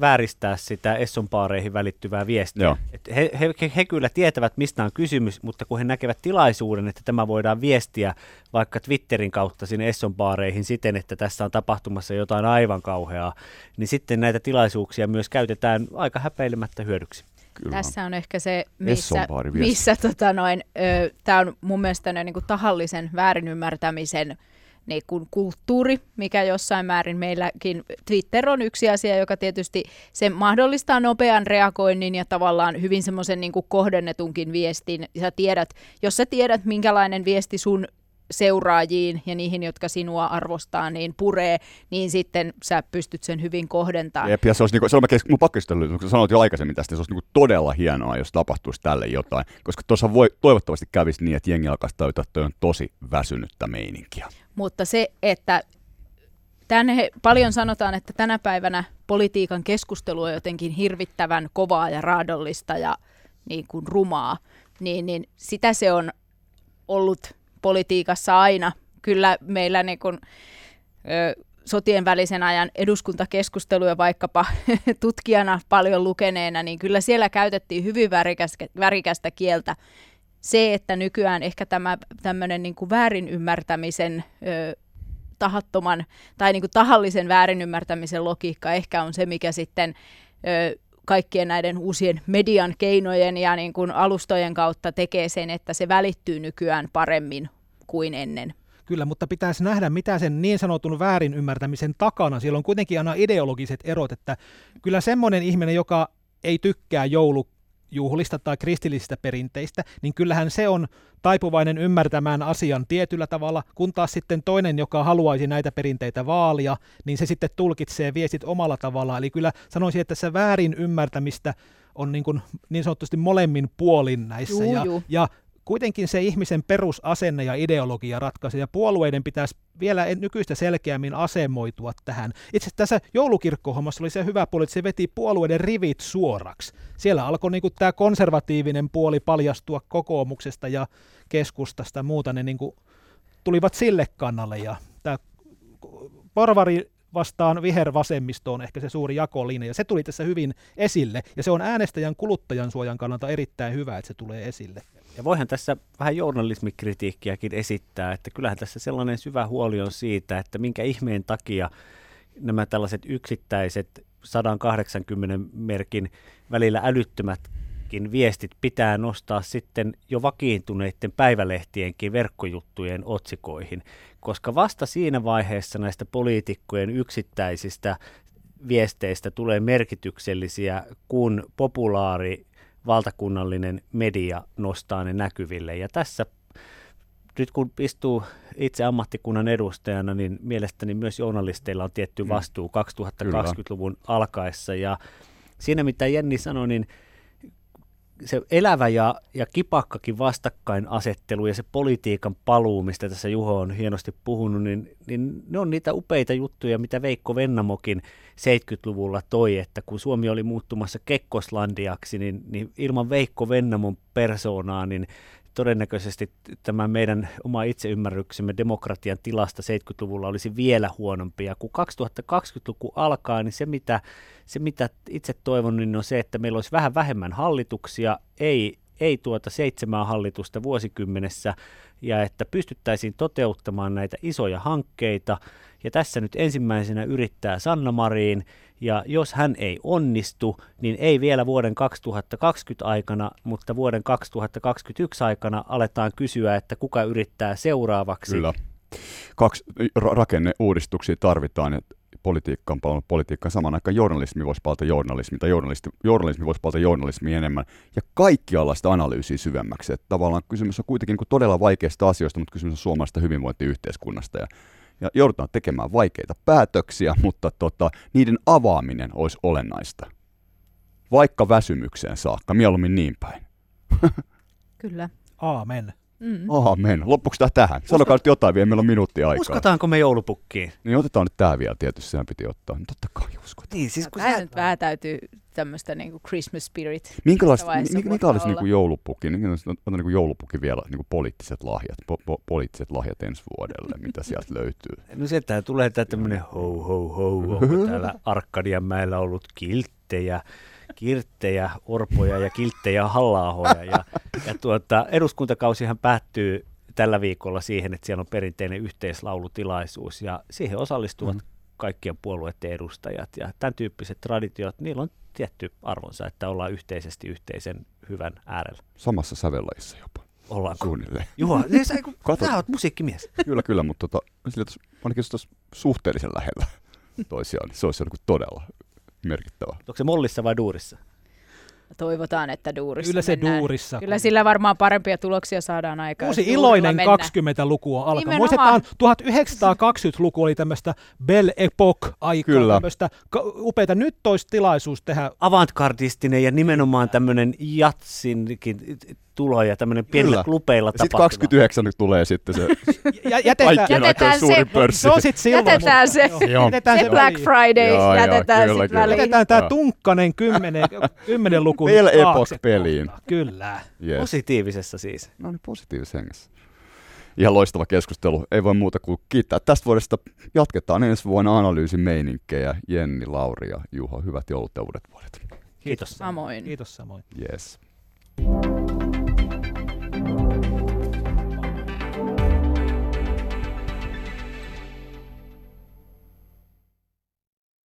vääristää sitä Esson-paareihin välittyvää viestiä. he, he, he, he kyllä tietävät, mistä on kysymys, mutta kun he näkevät tilaisuuden, että tämä voidaan viestiä vaikka Twitterin kautta sinne Esson-paareihin siten, että tässä on tapahtumassa jotain aivan kauheaa, niin sitten näitä tilaisuuksia myös käytetään aika häpeilemättä hyödyksi. Kyllä. Tässä on ehkä se, missä, missä tota noin, tämä on mun mielestä niin kuin tahallisen väärinymmärtämisen niin kuin kulttuuri, mikä jossain määrin meilläkin, Twitter on yksi asia, joka tietysti se mahdollistaa nopean reagoinnin ja tavallaan hyvin semmoisen niin kohdennetunkin viestin. Sä tiedät, jos sä tiedät, minkälainen viesti sun seuraajiin ja niihin, jotka sinua arvostaa, niin puree, niin sitten sä pystyt sen hyvin kohdentamaan. Jep, ja se olisi, niinku, se on mun pakko kun sanoit jo aikaisemmin tästä, se olisi niinku todella hienoa, jos tapahtuisi tälle jotain, koska tuossa voi, toivottavasti kävisi niin, että jengi alkaisi tajuta, että on tosi väsynyttä meininkiä. Mutta se, että tänne paljon sanotaan, että tänä päivänä politiikan keskustelu on jotenkin hirvittävän kovaa ja raadollista ja niin kuin rumaa, niin, niin sitä se on ollut politiikassa aina. Kyllä meillä niin kuin, ö, sotien välisen ajan eduskuntakeskusteluja vaikkapa *laughs* tutkijana paljon lukeneena, niin kyllä siellä käytettiin hyvin värikästä, värikästä kieltä. Se, että nykyään ehkä tämä tämmöinen niin kuin väärinymmärtämisen ö, tahattoman tai niin kuin tahallisen väärinymmärtämisen logiikka ehkä on se, mikä sitten ö, kaikkien näiden uusien median keinojen ja niin kuin alustojen kautta tekee sen, että se välittyy nykyään paremmin kuin ennen. Kyllä, mutta pitäisi nähdä, mitä sen niin sanotun väärin ymmärtämisen takana. Siellä on kuitenkin aina ideologiset erot, että kyllä semmoinen ihminen, joka ei tykkää joulujuhlista tai kristillisistä perinteistä, niin kyllähän se on taipuvainen ymmärtämään asian tietyllä tavalla, kun taas sitten toinen, joka haluaisi näitä perinteitä vaalia, niin se sitten tulkitsee viestit omalla tavalla. Eli kyllä sanoisin, että se väärin ymmärtämistä on niin, kuin, niin sanotusti molemmin puolin näissä. Juu, ja, juu. ja kuitenkin se ihmisen perusasenne ja ideologia ratkaisee, ja puolueiden pitäisi vielä nykyistä selkeämmin asemoitua tähän. Itse tässä joulukirkkohommassa oli se hyvä puoli, että se veti puolueiden rivit suoraksi. Siellä alkoi niin tämä konservatiivinen puoli paljastua kokoomuksesta ja keskustasta ja muuta, ne niin kuin tulivat sille kannalle, ja tämä porvari vastaan vihervasemmisto on ehkä se suuri jakolinja, ja se tuli tässä hyvin esille, ja se on äänestäjän kuluttajan suojan kannalta erittäin hyvä, että se tulee esille. Ja voihan tässä vähän journalismikritiikkiäkin esittää, että kyllähän tässä sellainen syvä huoli on siitä, että minkä ihmeen takia nämä tällaiset yksittäiset 180 merkin välillä älyttömätkin viestit pitää nostaa sitten jo vakiintuneiden päivälehtienkin verkkojuttujen otsikoihin, koska vasta siinä vaiheessa näistä poliitikkojen yksittäisistä viesteistä tulee merkityksellisiä, kun populaari valtakunnallinen media nostaa ne näkyville. Ja tässä nyt kun istuu itse ammattikunnan edustajana, niin mielestäni myös journalisteilla on tietty mm. vastuu 2020-luvun alkaessa. Ja siinä mitä Jenni sanoi, niin se elävä ja, ja kipakkakin vastakkainasettelu ja se politiikan paluu, mistä tässä Juho on hienosti puhunut, niin, niin ne on niitä upeita juttuja, mitä Veikko Vennamokin 70-luvulla toi, että kun Suomi oli muuttumassa Kekkoslandiaksi, niin, niin ilman Veikko Vennamon persoonaa, niin todennäköisesti tämä meidän oma itseymmärryksemme demokratian tilasta 70-luvulla olisi vielä huonompi. Ja kun 2020-luku alkaa, niin se mitä, se mitä itse toivon, niin on se, että meillä olisi vähän vähemmän hallituksia, ei, ei tuota seitsemää hallitusta vuosikymmenessä, ja että pystyttäisiin toteuttamaan näitä isoja hankkeita. Ja tässä nyt ensimmäisenä yrittää Sanna Marin, ja jos hän ei onnistu, niin ei vielä vuoden 2020 aikana, mutta vuoden 2021 aikana aletaan kysyä, että kuka yrittää seuraavaksi. Kyllä. Kaksi ra- rakenneuudistuksia tarvitaan, että politiikka on palannut politiikkaan. Samaan aikaan journalismi voisi palata journalismi, tai journalismi, journalismi voisi palata journalismi enemmän, ja kaikkialla sitä analyysiä syvemmäksi. Että tavallaan kysymys on kuitenkin niin todella vaikeista asioista, mutta kysymys on suomalaisesta hyvinvointiyhteiskunnasta, ja ja joudutaan tekemään vaikeita päätöksiä, *laughs* mutta tota, niiden avaaminen olisi olennaista. Vaikka väsymykseen saakka, mieluummin niin päin. *laughs* Kyllä. Aamen. Mm. Aamen. Loppuksi tämä tähän? Sanokaa nyt jotain vielä, meillä on minuutti aikaa. Uskotaanko me joulupukkiin? Niin otetaan nyt tämä vielä tietysti, sehän piti ottaa. No totta kai uskotaan. Niin, siis kun sä... nyt vähän täytyy tämmöistä niinku Christmas spirit. Minkälaista, mikä, mikä olisi niinku joulupukki? Niin, on niinku joulupukki vielä niinku poliittiset lahjat, po, po, poliittiset lahjat ensi vuodelle, mitä sieltä löytyy? *laughs* No sieltä tulee tämä tämmöinen ho ho ho, onko täällä Arkadianmäellä ollut kilttejä, kirttejä, orpoja ja kilttejä halla ja, ja tuota, eduskuntakausihan päättyy tällä viikolla siihen, että siellä on perinteinen yhteislaulutilaisuus ja siihen osallistuvat mm. kaikkien puolueiden edustajat ja tämän tyyppiset traditiot, niillä on tietty arvonsa, että ollaan yhteisesti yhteisen hyvän äärellä. Samassa sävellajissa jopa. Ollaan Suunnilleen. Juha, niin sä, kun, *laughs* sä oot musiikkimies. *laughs* Kyllä, kyllä, mutta tota, sillä, ainakin jos suhteellisen lähellä *laughs* toisiaan, niin se olisi todella merkittävä. Onko se mollissa vai duurissa? Toivotaan, että duurissa Kyllä se mennään. duurissa. Kyllä sillä varmaan parempia tuloksia saadaan aikaan. Uusi iloinen 20-luku on alkanut. Muistetaan, 1920-luku oli tämmöistä Belle Epoque-aikaa, Kyllä. tämmöistä upeita. Nyt olisi tilaisuus tehdä... Avantgardistinen ja nimenomaan tämmöinen jatsinkin tuloja tämmöinen pienillä klubeilla Sitten 29 nyt tulee sitten se ja, jätetään, jätetään se, pörssi. Se on sit silloin. Jätetään se, jätetään se, Black Friday, joo, jätetään joo, kyllä, väliin. Jätetään tämä tunkkanen kymmenen, kymmenen luku Vielä Epoch-peliin. Kyllä. Yes. Positiivisessa siis. No niin, positiivisessa hengessä. Ihan loistava keskustelu. Ei voi muuta kuin kiittää. Tästä vuodesta jatketaan ensi vuonna analyysimeininkejä. Jenni, Lauri ja Juho, hyvät joulut ja uudet vuodet. Kiitos. Samoin. Kiitos samoin. Yes.